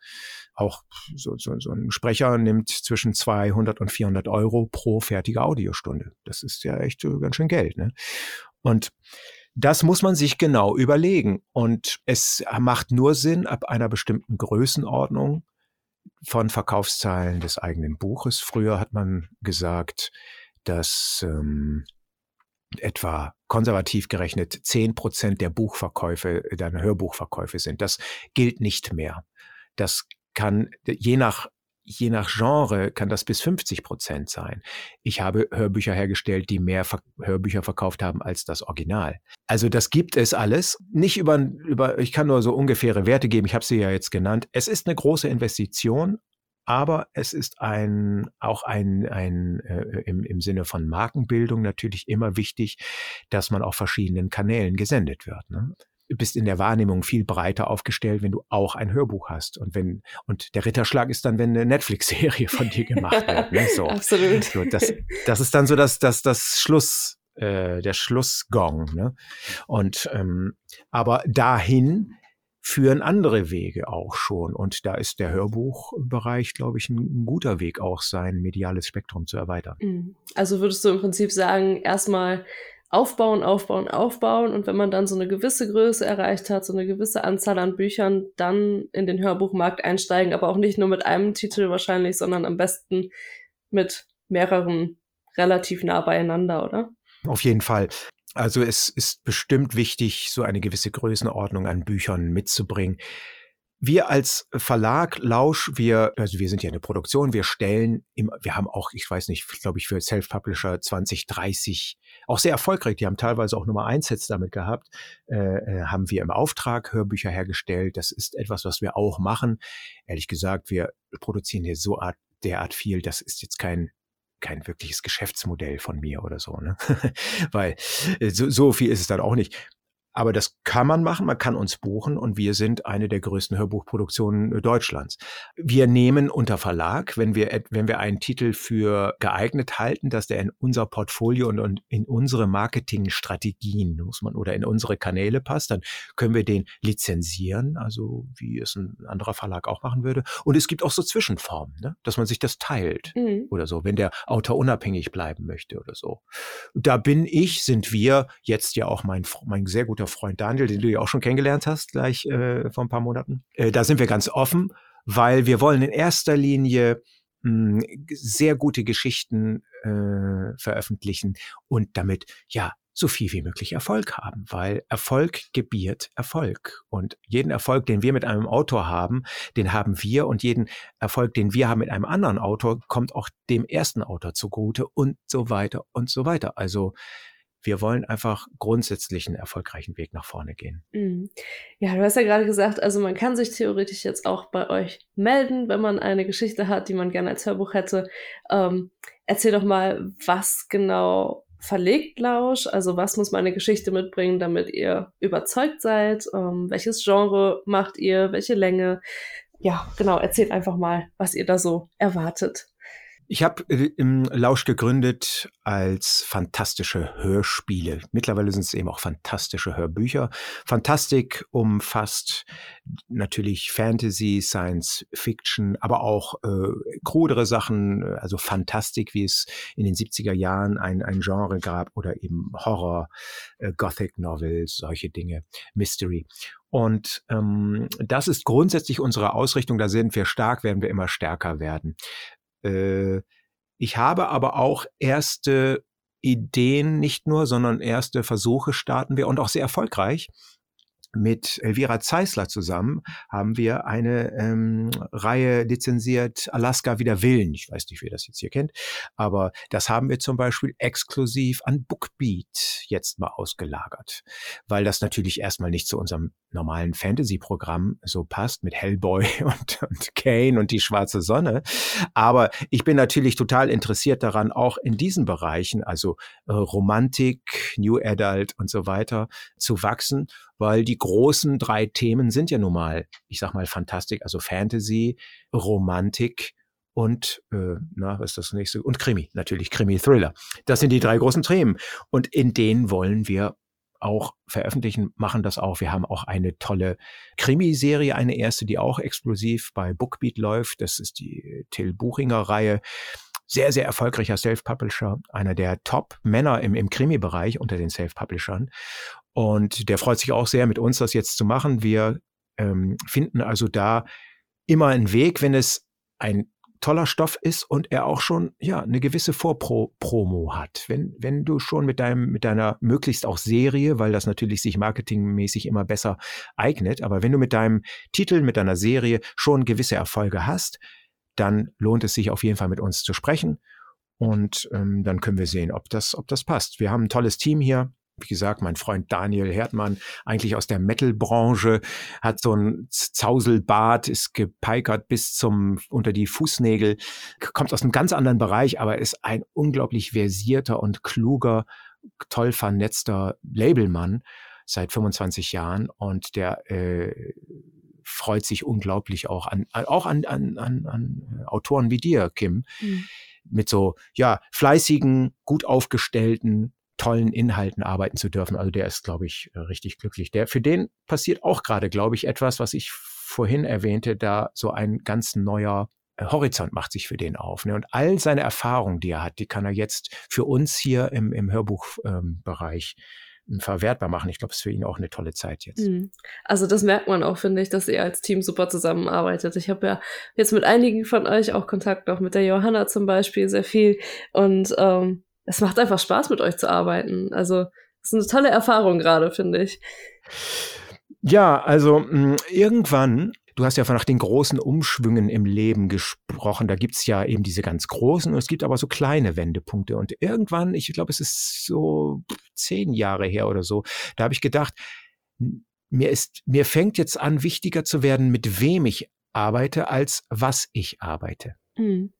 Auch so, so, so ein Sprecher nimmt zwischen 200 und 400 Euro pro fertige Audiostunde. Das ist ja echt äh, ganz schön Geld. Ne? Und das muss man sich genau überlegen. Und es macht nur Sinn ab einer bestimmten Größenordnung von Verkaufszahlen des eigenen Buches. Früher hat man gesagt, dass ähm, etwa konservativ gerechnet zehn Prozent der Buchverkäufe, der Hörbuchverkäufe sind. Das gilt nicht mehr. Das kann je nach je nach Genre kann das bis 50 Prozent sein. Ich habe Hörbücher hergestellt, die mehr Ver Hörbücher verkauft haben als das Original. Also das gibt es alles. Nicht über, über, ich kann nur so ungefähre Werte geben. Ich habe sie ja jetzt genannt. Es ist eine große Investition, aber es ist ein, auch ein, ein äh, im, im Sinne von Markenbildung natürlich immer wichtig, dass man auf verschiedenen Kanälen gesendet wird. Ne? Du bist in der Wahrnehmung viel breiter aufgestellt, wenn du auch ein Hörbuch hast. Und wenn, und der Ritterschlag ist dann, wenn eine Netflix-Serie von dir gemacht wird. Ne? So. Absolut. So, das, das ist dann so das, das, das Schluss, äh, der Schlussgong. Ne? Und ähm, aber dahin führen andere Wege auch schon. Und da ist der Hörbuchbereich, glaube ich, ein, ein, guter Weg, auch sein mediales Spektrum zu erweitern. Mhm. Also würdest du im Prinzip sagen, erstmal aufbauen, aufbauen, aufbauen. Und wenn man dann so eine gewisse Größe erreicht hat, so eine gewisse Anzahl an Büchern, dann in den Hörbuchmarkt einsteigen, aber auch nicht nur mit einem Titel wahrscheinlich, sondern am besten mit mehreren relativ nah beieinander, oder? Auf jeden Fall. Also es ist bestimmt wichtig, so eine gewisse Größenordnung an Büchern mitzubringen. Wir als Verlag Lausch, wir, also wir sind ja eine Produktion, wir stellen, im, wir haben auch, ich weiß nicht, glaube ich, für Self-Publisher 20, 30, auch sehr erfolgreich, die haben teilweise auch Nummer 1 Sets damit gehabt, äh, äh, haben wir im Auftrag Hörbücher hergestellt. Das ist etwas, was wir auch machen. Ehrlich gesagt, wir produzieren hier so art, derart viel, das ist jetzt kein kein wirkliches Geschäftsmodell von mir oder so, ne? Weil äh, so, so viel ist es dann auch nicht. Aber das kann man machen, man kann uns buchen und wir sind eine der größten Hörbuchproduktionen äh, Deutschlands. Wir nehmen unter Verlag, wenn wir, wenn wir einen Titel für geeignet halten, dass der in unser Portfolio und, und in unsere Marketingstrategien muss man oder in unsere Kanäle passt, dann können wir den lizenzieren, also wie es ein anderer Verlag auch machen würde. Und es gibt auch so Zwischenformen, ne? dass man sich das teilt mhm. oder so, wenn der Autor unabhängig bleiben möchte oder so. Da bin ich, sind wir jetzt ja auch mein, mein sehr guter guter Freund Daniel, den du ja auch schon kennengelernt hast, gleich äh, vor ein paar Monaten. Äh, da sind wir ganz offen, weil wir wollen in erster Linie mh, hm, sehr gute Geschichten äh, veröffentlichen und damit ja so viel wie möglich Erfolg haben, weil Erfolg gebiert Erfolg. Und jeden Erfolg, den wir mit einem Autor haben, den haben wir und jeden Erfolg, den wir haben mit einem anderen Autor, kommt auch dem ersten Autor zugute und so weiter und so weiter. Also wir wollen einfach grundsätzlich einen erfolgreichen Weg nach vorne gehen. Mhm. Ja, du hast ja gerade gesagt, also man kann sich theoretisch jetzt auch bei euch melden, wenn man eine Geschichte hat, die man gerne als Hörbuch hätte. Ähm, erzähl doch mal, was genau verlegt Lausch? Also was muss meine Geschichte mitbringen, damit ihr überzeugt seid? Ähm, welches Genre macht ihr? Welche Länge? Ja, genau, erzählt einfach mal, was ihr da so erwartet. Ich habe äh, im Lausch gegründet als fantastische Hörspiele. Mittlerweile sind es eben auch fantastische Hörbücher. Fantastik umfasst natürlich Fantasy, Science Fiction, aber auch äh, krudere Sachen, also Fantastik, wie es in den 70er Jahren ein, ein Genre gab, oder eben Horror, äh, Gothic Novels, solche Dinge, Mystery. Und ähm, das ist grundsätzlich unsere Ausrichtung. Da sind wir stark, werden wir immer stärker werden. Äh, ich habe aber auch erste Ideen nicht nur, sondern erste Versuche starten wir und auch sehr erfolgreich mit Elvira Zeisler zusammen haben wir eine ähm, Reihe lizenziert, Alaska wieder Willen. Ich weiß nicht, wer das jetzt hier kennt, aber das haben wir zum Beispiel exklusiv an Bookbeat jetzt mal ausgelagert, weil das natürlich erstmal nicht zu unserem normalen Fantasy-Programm so passt mit Hellboy und, und Kane und die schwarze Sonne. Aber ich bin natürlich total interessiert daran, auch in diesen Bereichen, also äh, Romantik, New Adult und so weiter, zu wachsen weil die großen drei Themen sind ja nun mal, ich sag mal, Fantastik, also Fantasy, Romantik und äh, na, was ist das nächste? Und Krimi, natürlich Krimi-Thriller. Das sind die drei großen Themen. Und in denen wollen wir auch veröffentlichen, machen das auch. Wir haben auch eine tolle Krimiserie, eine erste, die auch exklusiv bei Bookbeat läuft. Das ist die Till Buchinger Reihe. Sehr, sehr erfolgreicher Self-Publisher, einer der Top-Männer im, im Krimi-Bereich unter den Self-Publishern. Und der freut sich auch sehr, mit uns das jetzt zu machen. Wir ähm, finden also da immer einen Weg, wenn es ein toller Stoff ist und er auch schon ja eine gewisse Vorpromo hat. Wenn wenn du schon mit deinem mit deiner möglichst auch Serie, weil das natürlich sich marketingmäßig immer besser eignet, aber wenn du mit deinem Titel mit deiner Serie schon gewisse Erfolge hast, dann lohnt es sich auf jeden Fall mit uns zu sprechen und ähm, dann können wir sehen, ob das ob das passt. Wir haben ein tolles Team hier wie gesagt, mein Freund Daniel Herdmann, eigentlich aus der Metal-Branche, hat so ein Zauselbart, ist gepeikert bis zum, unter die Fußnägel, kommt aus einem ganz anderen Bereich, aber ist ein unglaublich versierter und kluger, toll vernetzter Labelmann seit 25 Jahren und der äh, freut sich unglaublich auch an, auch an, an, an, an Autoren wie dir, Kim, mhm. mit so, ja, fleißigen, gut aufgestellten, tollen Inhalten arbeiten zu dürfen. Also der ist, glaube ich, richtig glücklich. Der, für den passiert auch gerade, glaube ich, etwas, was ich vorhin erwähnte, da so ein ganz neuer äh, Horizont macht sich für den auf. Ne? Und all seine Erfahrungen, die er hat, die kann er jetzt für uns hier im, im Hörbuchbereich ähm, verwertbar machen. Ich glaube, es ist für ihn auch eine tolle Zeit jetzt. Mhm. Also das merkt man auch, finde ich, dass ihr als Team super zusammenarbeitet. Ich habe ja jetzt mit einigen von euch auch Kontakt, auch mit der Johanna zum Beispiel, sehr viel. Und ähm, es macht einfach Spaß, mit euch zu arbeiten. Also es ist eine tolle Erfahrung gerade, finde ich. Ja, also mh, irgendwann Du hast ja von nach den großen Umschwüngen im Leben gesprochen. Da gibt's ja eben diese ganz großen und es gibt aber so kleine Wendepunkte. Und irgendwann, ich glaube, es ist so zehn Jahre her oder so, da habe ich gedacht, mir ist, mir fängt jetzt an, wichtiger zu werden, mit wem ich arbeite, als was ich arbeite. Mhm.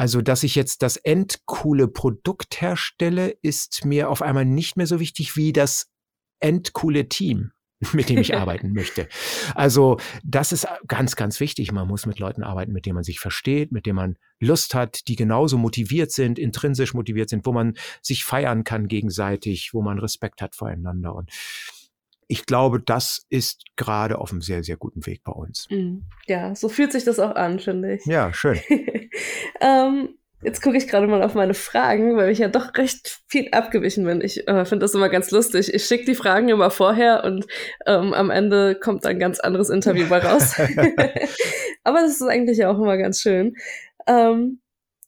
Also, dass ich jetzt das endcoole Produkt herstelle, ist mir auf einmal nicht mehr so wichtig wie das endcoole Team. mit dem ich arbeiten möchte. Also das ist ganz, ganz wichtig. Man muss mit Leuten arbeiten, mit denen man sich versteht, mit denen man Lust hat, die genauso motiviert sind, intrinsisch motiviert sind, wo man sich feiern kann gegenseitig, wo man Respekt hat voreinander. Und ich glaube, das ist gerade auf einem sehr, sehr guten Weg bei uns. Mm, ja, so fühlt sich das auch an, finde ich. Ja, schön. ähm, Jetzt gucke ich gerade mal auf meine Fragen, weil ich ja doch recht viel abgewichen bin. Ich äh, finde das immer ganz lustig. Ich schicke die Fragen immer vorher und ähm, am Ende kommt ein ganz anderes Interview bei raus. Aber das ist eigentlich ja auch immer ganz schön. Ähm,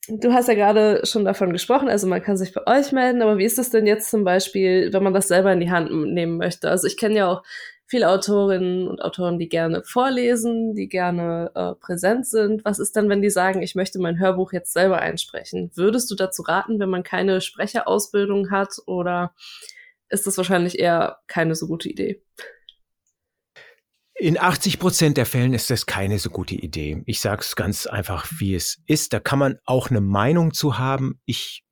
du hast ja gerade schon davon gesprochen, also man kann sich bei euch melden, aber wie ist es denn jetzt zum Beispiel, wenn man das selber in die Hand nehmen möchte? Also ich kenne ja auch viele Autorinnen und Autoren, die gerne vorlesen, die gerne äh, präsent sind. Was ist dann, wenn die sagen, ich möchte mein Hörbuch jetzt selber einsprechen? Würdest du dazu raten, wenn man keine Sprecherausbildung hat oder ist das wahrscheinlich eher keine so gute Idee? In 80 Prozent der Fällen ist das keine so gute Idee. Ich sage es ganz einfach, wie es ist. Da kann man auch eine Meinung zu haben. Ich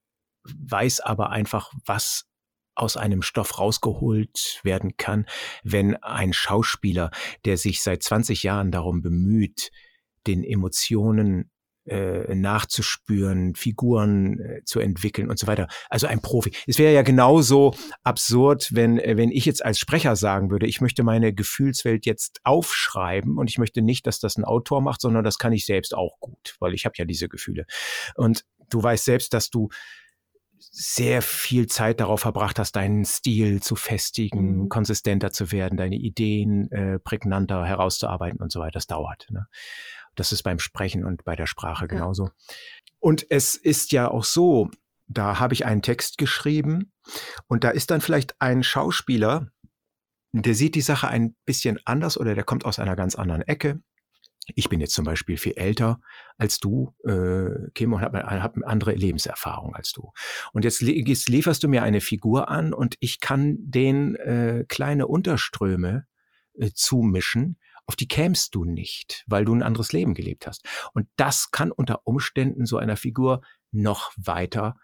weiß aber einfach, was aus einem Stoff rausgeholt werden kann, wenn ein Schauspieler, der sich seit 20 Jahren darum bemüht, den Emotionen äh, nachzuspüren, Figuren äh, zu entwickeln und so weiter. Also ein Profi. Es wäre ja genauso absurd, wenn, äh, wenn ich jetzt als Sprecher sagen würde, ich möchte meine Gefühlswelt jetzt aufschreiben und ich möchte nicht, dass das ein Autor macht, sondern das kann ich selbst auch gut, weil ich habe ja diese Gefühle. Und du weißt selbst, dass du sehr viel Zeit darauf verbracht hast, deinen Stil zu festigen, mhm. konsistenter zu werden, deine Ideen äh, prägnanter herauszuarbeiten und so weiter. Das dauert. Ne? Das ist beim Sprechen und bei der Sprache genauso. Ja. Und es ist ja auch so, da habe ich einen Text geschrieben und da ist dann vielleicht ein Schauspieler, der sieht die Sache ein bisschen anders oder der kommt aus einer ganz anderen Ecke ich bin jetzt zum Beispiel viel älter als du, äh, Kim, und habe hab eine andere Lebenserfahrung als du. Und jetzt, jetzt lieferst du mir eine Figur an und ich kann den äh, kleine Unterströme äh, zumischen, auf die kämst du nicht, weil du ein anderes Leben gelebt hast. Und das kann unter Umständen so einer Figur noch weiter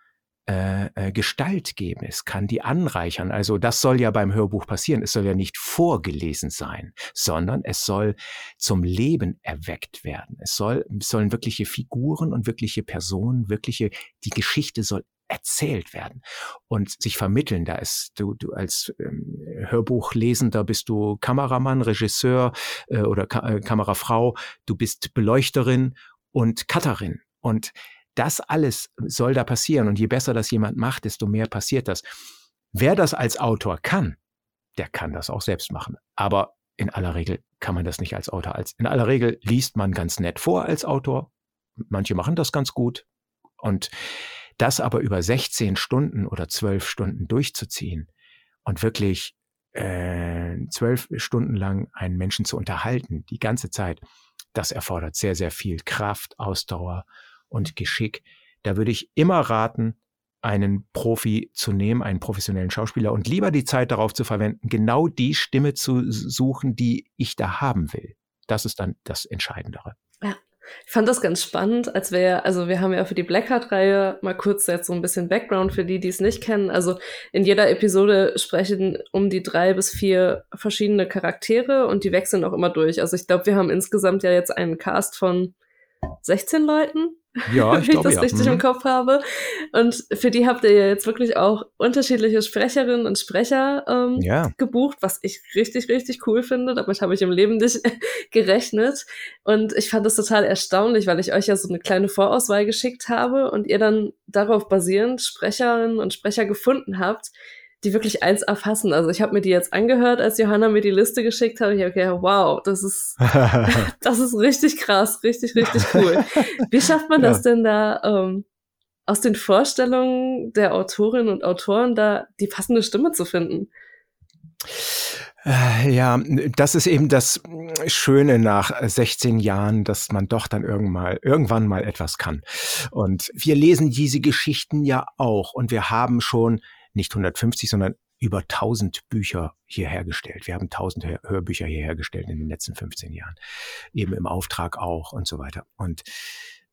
äh, äh, Gestalt geben. Es kann die anreichern. Also das soll ja beim Hörbuch passieren. Es soll ja nicht vorgelesen sein, sondern es soll zum Leben erweckt werden. Es soll, es sollen wirkliche Figuren und wirkliche Personen, wirkliche, die Geschichte soll erzählt werden und sich vermitteln. Da ist du, du als ähm, Hörbuchlesender bist du Kameramann, Regisseur äh, oder Ka äh, Kamerafrau, du bist Beleuchterin und Cutterin. Und das alles soll da passieren. Und je besser das jemand macht, desto mehr passiert das. Wer das als Autor kann, der kann das auch selbst machen. Aber in aller Regel kann man das nicht als Autor. Als, in aller Regel liest man ganz nett vor als Autor. Manche machen das ganz gut. Und das aber über 16 Stunden oder 12 Stunden durchzuziehen und wirklich äh, zwölf Stunden lang einen Menschen zu unterhalten, die ganze Zeit, das erfordert sehr, sehr viel Kraft, Ausdauer und Geschick. Da würde ich immer raten, einen Profi zu nehmen, einen professionellen Schauspieler und lieber die Zeit darauf zu verwenden, genau die Stimme zu suchen, die ich da haben will. Das ist dann das Entscheidendere. Ich fand das ganz spannend, als wir, also wir haben ja für die Blackheart-Reihe mal kurz jetzt so ein bisschen Background für die, die es nicht kennen. Also in jeder Episode sprechen um die drei bis vier verschiedene Charaktere und die wechseln auch immer durch. Also ich glaube, wir haben insgesamt ja jetzt einen Cast von 16 Leuten Ja, ich wenn ich glaube das ja. richtig im Mhm. Kopf habe. Und für die habt ihr ja jetzt wirklich auch unterschiedliche Sprecherinnen und Sprecher ähm, Ja. gebucht, was ich richtig, richtig cool finde. Damit habe ich im Leben nicht gerechnet. Und ich fand das total erstaunlich, weil ich euch ja so eine kleine Vorauswahl geschickt habe und ihr dann darauf basierend Sprecherinnen und Sprecher gefunden habt, die wirklich eins erfassen. Also ich habe mir die jetzt angehört, als Johanna mir die Liste geschickt hat. Ich habe gedacht, wow, das ist, das ist richtig krass, richtig, richtig cool. Wie schafft man Ja. das denn da ähm, aus den Vorstellungen der Autorinnen und Autoren da die passende Stimme zu finden? Äh, Ja, das ist eben das Schöne nach 16 Jahren, dass man doch dann irgendwann mal, irgendwann mal etwas kann. Und wir lesen diese Geschichten ja auch und wir haben schon nicht 150, sondern über 1000 Bücher hierher gestellt. Wir haben 1000 Hör- Hörbücher hierher gestellt in den letzten 15 Jahren. Eben im Auftrag auch und so weiter. Und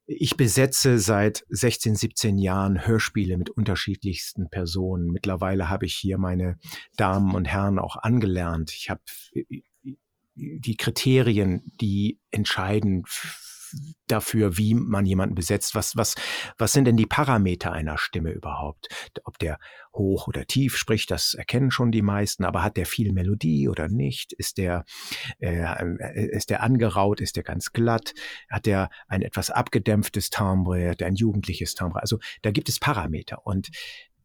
ich besetze seit 16, 17 Jahren Hörspiele mit unterschiedlichsten Personen. Mittlerweile habe ich hier meine Damen und Herren auch angelernt. Ich habe die Kriterien, die entscheiden dafür, wie man jemanden besetzt. Was, was, was sind denn die Parameter einer Stimme überhaupt? Ob der hoch oder tief spricht, das erkennen schon die meisten, aber hat der viel Melodie oder nicht? Ist der, äh, ist der angeraut? Ist der ganz glatt? Hat der ein etwas abgedämpftes Timbre? Hat der ein jugendliches Timbre? Also da gibt es Parameter und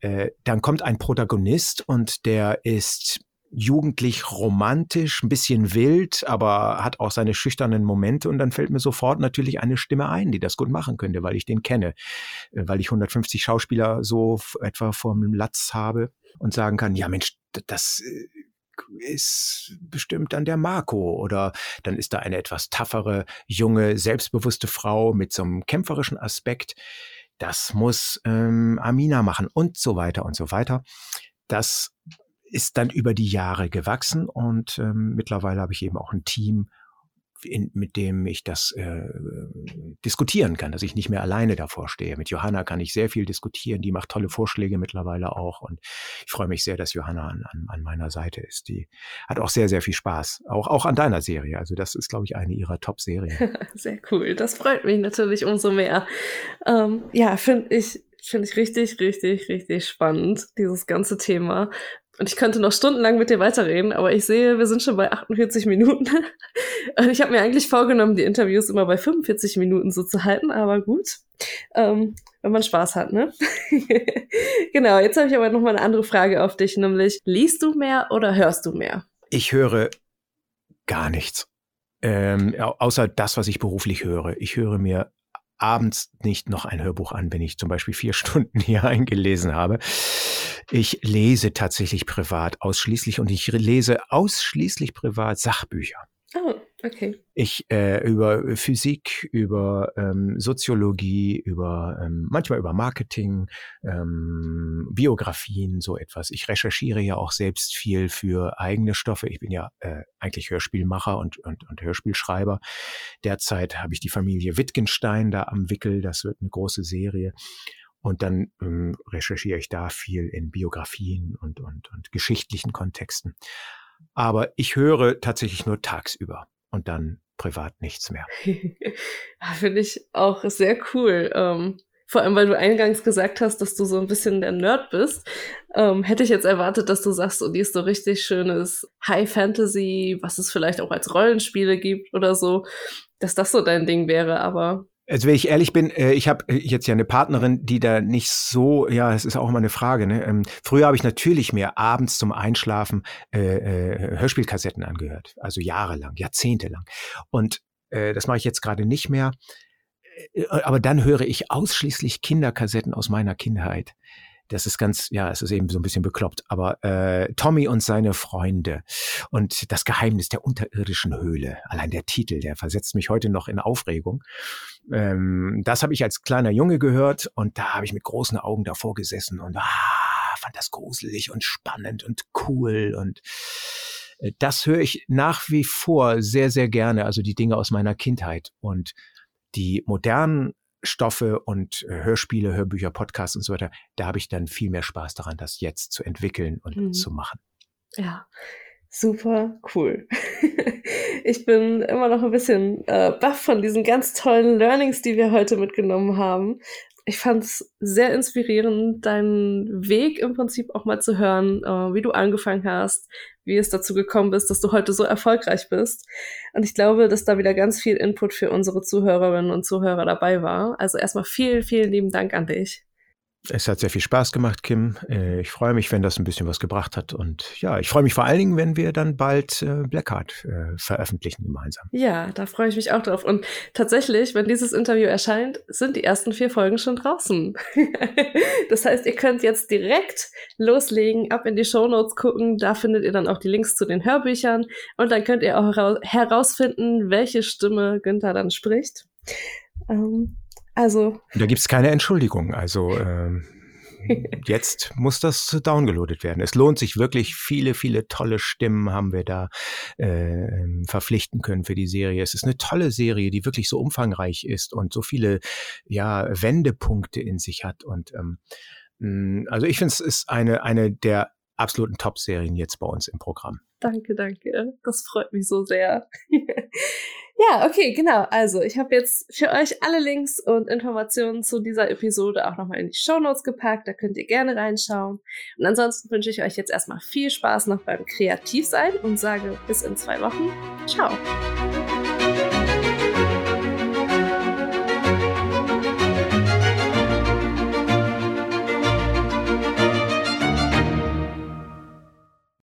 äh, dann kommt ein Protagonist und der ist jugendlich romantisch, ein bisschen wild, aber hat auch seine schüchternen Momente und dann fällt mir sofort natürlich eine Stimme ein, die das gut machen könnte, weil ich den kenne, äh, weil ich 150 Schauspieler so etwa vorm Latz habe und sagen kann, ja Mensch, das äh, ist bestimmt dann der Marco oder dann ist da eine etwas taffere, junge, selbstbewusste Frau mit so einem kämpferischen Aspekt. Das muss ähm, Amina machen und so weiter und so weiter. Das ist dann über die Jahre gewachsen und ähm, mittlerweile habe ich eben auch ein Team, in, mit dem ich das äh, diskutieren kann, dass ich nicht mehr alleine davor stehe. Mit Johanna kann ich sehr viel diskutieren, die macht tolle Vorschläge mittlerweile auch und ich freue mich sehr, dass Johanna an, an, an meiner Seite ist. Die hat auch sehr, sehr viel Spaß, auch, auch an deiner Serie. Also das ist, glaube ich, eine ihrer Top-Serien. Sehr cool. Das freut mich natürlich umso mehr. Ähm, ja, finde ich, finde ich richtig, richtig, richtig spannend, dieses ganze Thema. Und ich könnte noch stundenlang mit dir weiterreden, aber ich sehe, wir sind schon bei 48 Minuten. Und ich habe mir eigentlich vorgenommen, die Interviews immer bei 45 Minuten so zu halten, aber gut. Ähm, wenn man Spaß hat, ne? genau, jetzt habe ich aber noch mal eine andere Frage auf dich, nämlich liest du mehr oder hörst du mehr? Ich höre gar nichts. Ähm, au- außer das, was ich beruflich höre. Ich höre mir abends nicht noch ein Hörbuch an, wenn ich zum Beispiel vier Stunden hier eingelesen habe. Ich lese tatsächlich privat ausschließlich und ich lese ausschließlich privat Sachbücher. Oh, okay. Ich äh, über Physik, über ähm, Soziologie, über ähm, manchmal über Marketing, ähm, Biografien, so etwas. Ich recherchiere ja auch selbst viel für eigene Stoffe. Ich bin ja äh, eigentlich Hörspielmacher und, und, und Hörspielschreiber. Derzeit habe ich die Familie Wittgenstein da am Wickel. Das wird eine große Serie. Und dann ähm, recherchiere ich da viel in Biografien und, und, und geschichtlichen Kontexten. Aber ich höre tatsächlich nur tagsüber und dann privat nichts mehr. Ja, Finde ich auch sehr cool. Ähm, vor allem, weil du eingangs gesagt hast, dass du so ein bisschen der Nerd bist. Ähm, hätte ich jetzt erwartet, dass du sagst, oh, die ist so richtig schönes High Fantasy, was es vielleicht auch als Rollenspiele gibt oder so, dass das so dein Ding wäre, aber Also wenn ich ehrlich bin, äh, ich habe jetzt ja eine Partnerin, die da nicht so, ja, es ist auch immer eine Frage. Ne? Ähm, früher habe ich natürlich mehr abends zum Einschlafen äh, äh, Hörspielkassetten angehört, also jahrelang, jahrzehntelang. Und äh, das mache ich jetzt gerade nicht mehr. Äh, Aber dann höre ich ausschließlich Kinderkassetten aus meiner Kindheit. Das ist ganz, ja, es ist eben so ein bisschen bekloppt. Aber äh, Tommy und seine Freunde und das Geheimnis der unterirdischen Höhle. Allein der Titel, der versetzt mich heute noch in Aufregung. Ähm, das habe ich als kleiner Junge gehört und da habe ich mit großen Augen davor gesessen und ah, fand das gruselig und spannend und cool und äh, das höre ich nach wie vor sehr, sehr gerne, also die Dinge aus meiner Kindheit und die modernen Stoffe und äh, Hörspiele, Hörbücher, Podcasts und so weiter, da habe ich dann viel mehr Spaß daran, das jetzt zu entwickeln und Mhm. zu machen. ja. Super cool. ich bin immer noch ein bisschen äh, baff von diesen ganz tollen Learnings, die wir heute mitgenommen haben. Ich fand es sehr inspirierend, deinen Weg im Prinzip auch mal zu hören, äh, wie du angefangen hast, wie es dazu gekommen ist, dass du heute so erfolgreich bist. Und ich glaube, dass da wieder ganz viel Input für unsere Zuhörerinnen und Zuhörer dabei war. Also erstmal vielen, vielen lieben Dank an dich. Es hat sehr viel Spaß gemacht, Kim. Äh, ich freue mich, wenn das ein bisschen was gebracht hat. Und ja, ich freue mich vor allen Dingen, wenn wir dann bald äh, Blackheart äh, veröffentlichen gemeinsam. Ja, da freue ich mich auch drauf. Und tatsächlich, wenn dieses Interview erscheint, sind die ersten vier Folgen schon draußen. das heißt, ihr könnt jetzt direkt loslegen, ab in die Show Notes gucken. Da findet ihr dann auch die Links zu den Hörbüchern. Und dann könnt ihr auch herausfinden, welche Stimme Günther dann spricht. Ähm, also. Da gibt es keine Entschuldigung. Also ähm, jetzt muss das downgeloadet werden. Es lohnt sich wirklich. Viele, viele tolle Stimmen haben wir da äh, verpflichten können für die Serie. Es ist eine tolle Serie, die wirklich so umfangreich ist und so viele ja, Wendepunkte in sich hat. Und ähm, mm, also ich finde, es ist eine, eine der absoluten Top-Serien jetzt bei uns im Programm. Danke, danke. Das freut mich so sehr. Ja, okay, genau. Also, ich habe jetzt für euch alle Links und Informationen zu dieser Episode auch nochmal in die Show Notes gepackt. Da könnt ihr gerne reinschauen. Und ansonsten wünsche ich euch jetzt erstmal viel Spaß noch beim Kreativsein und sage bis in zwei Wochen. Ciao.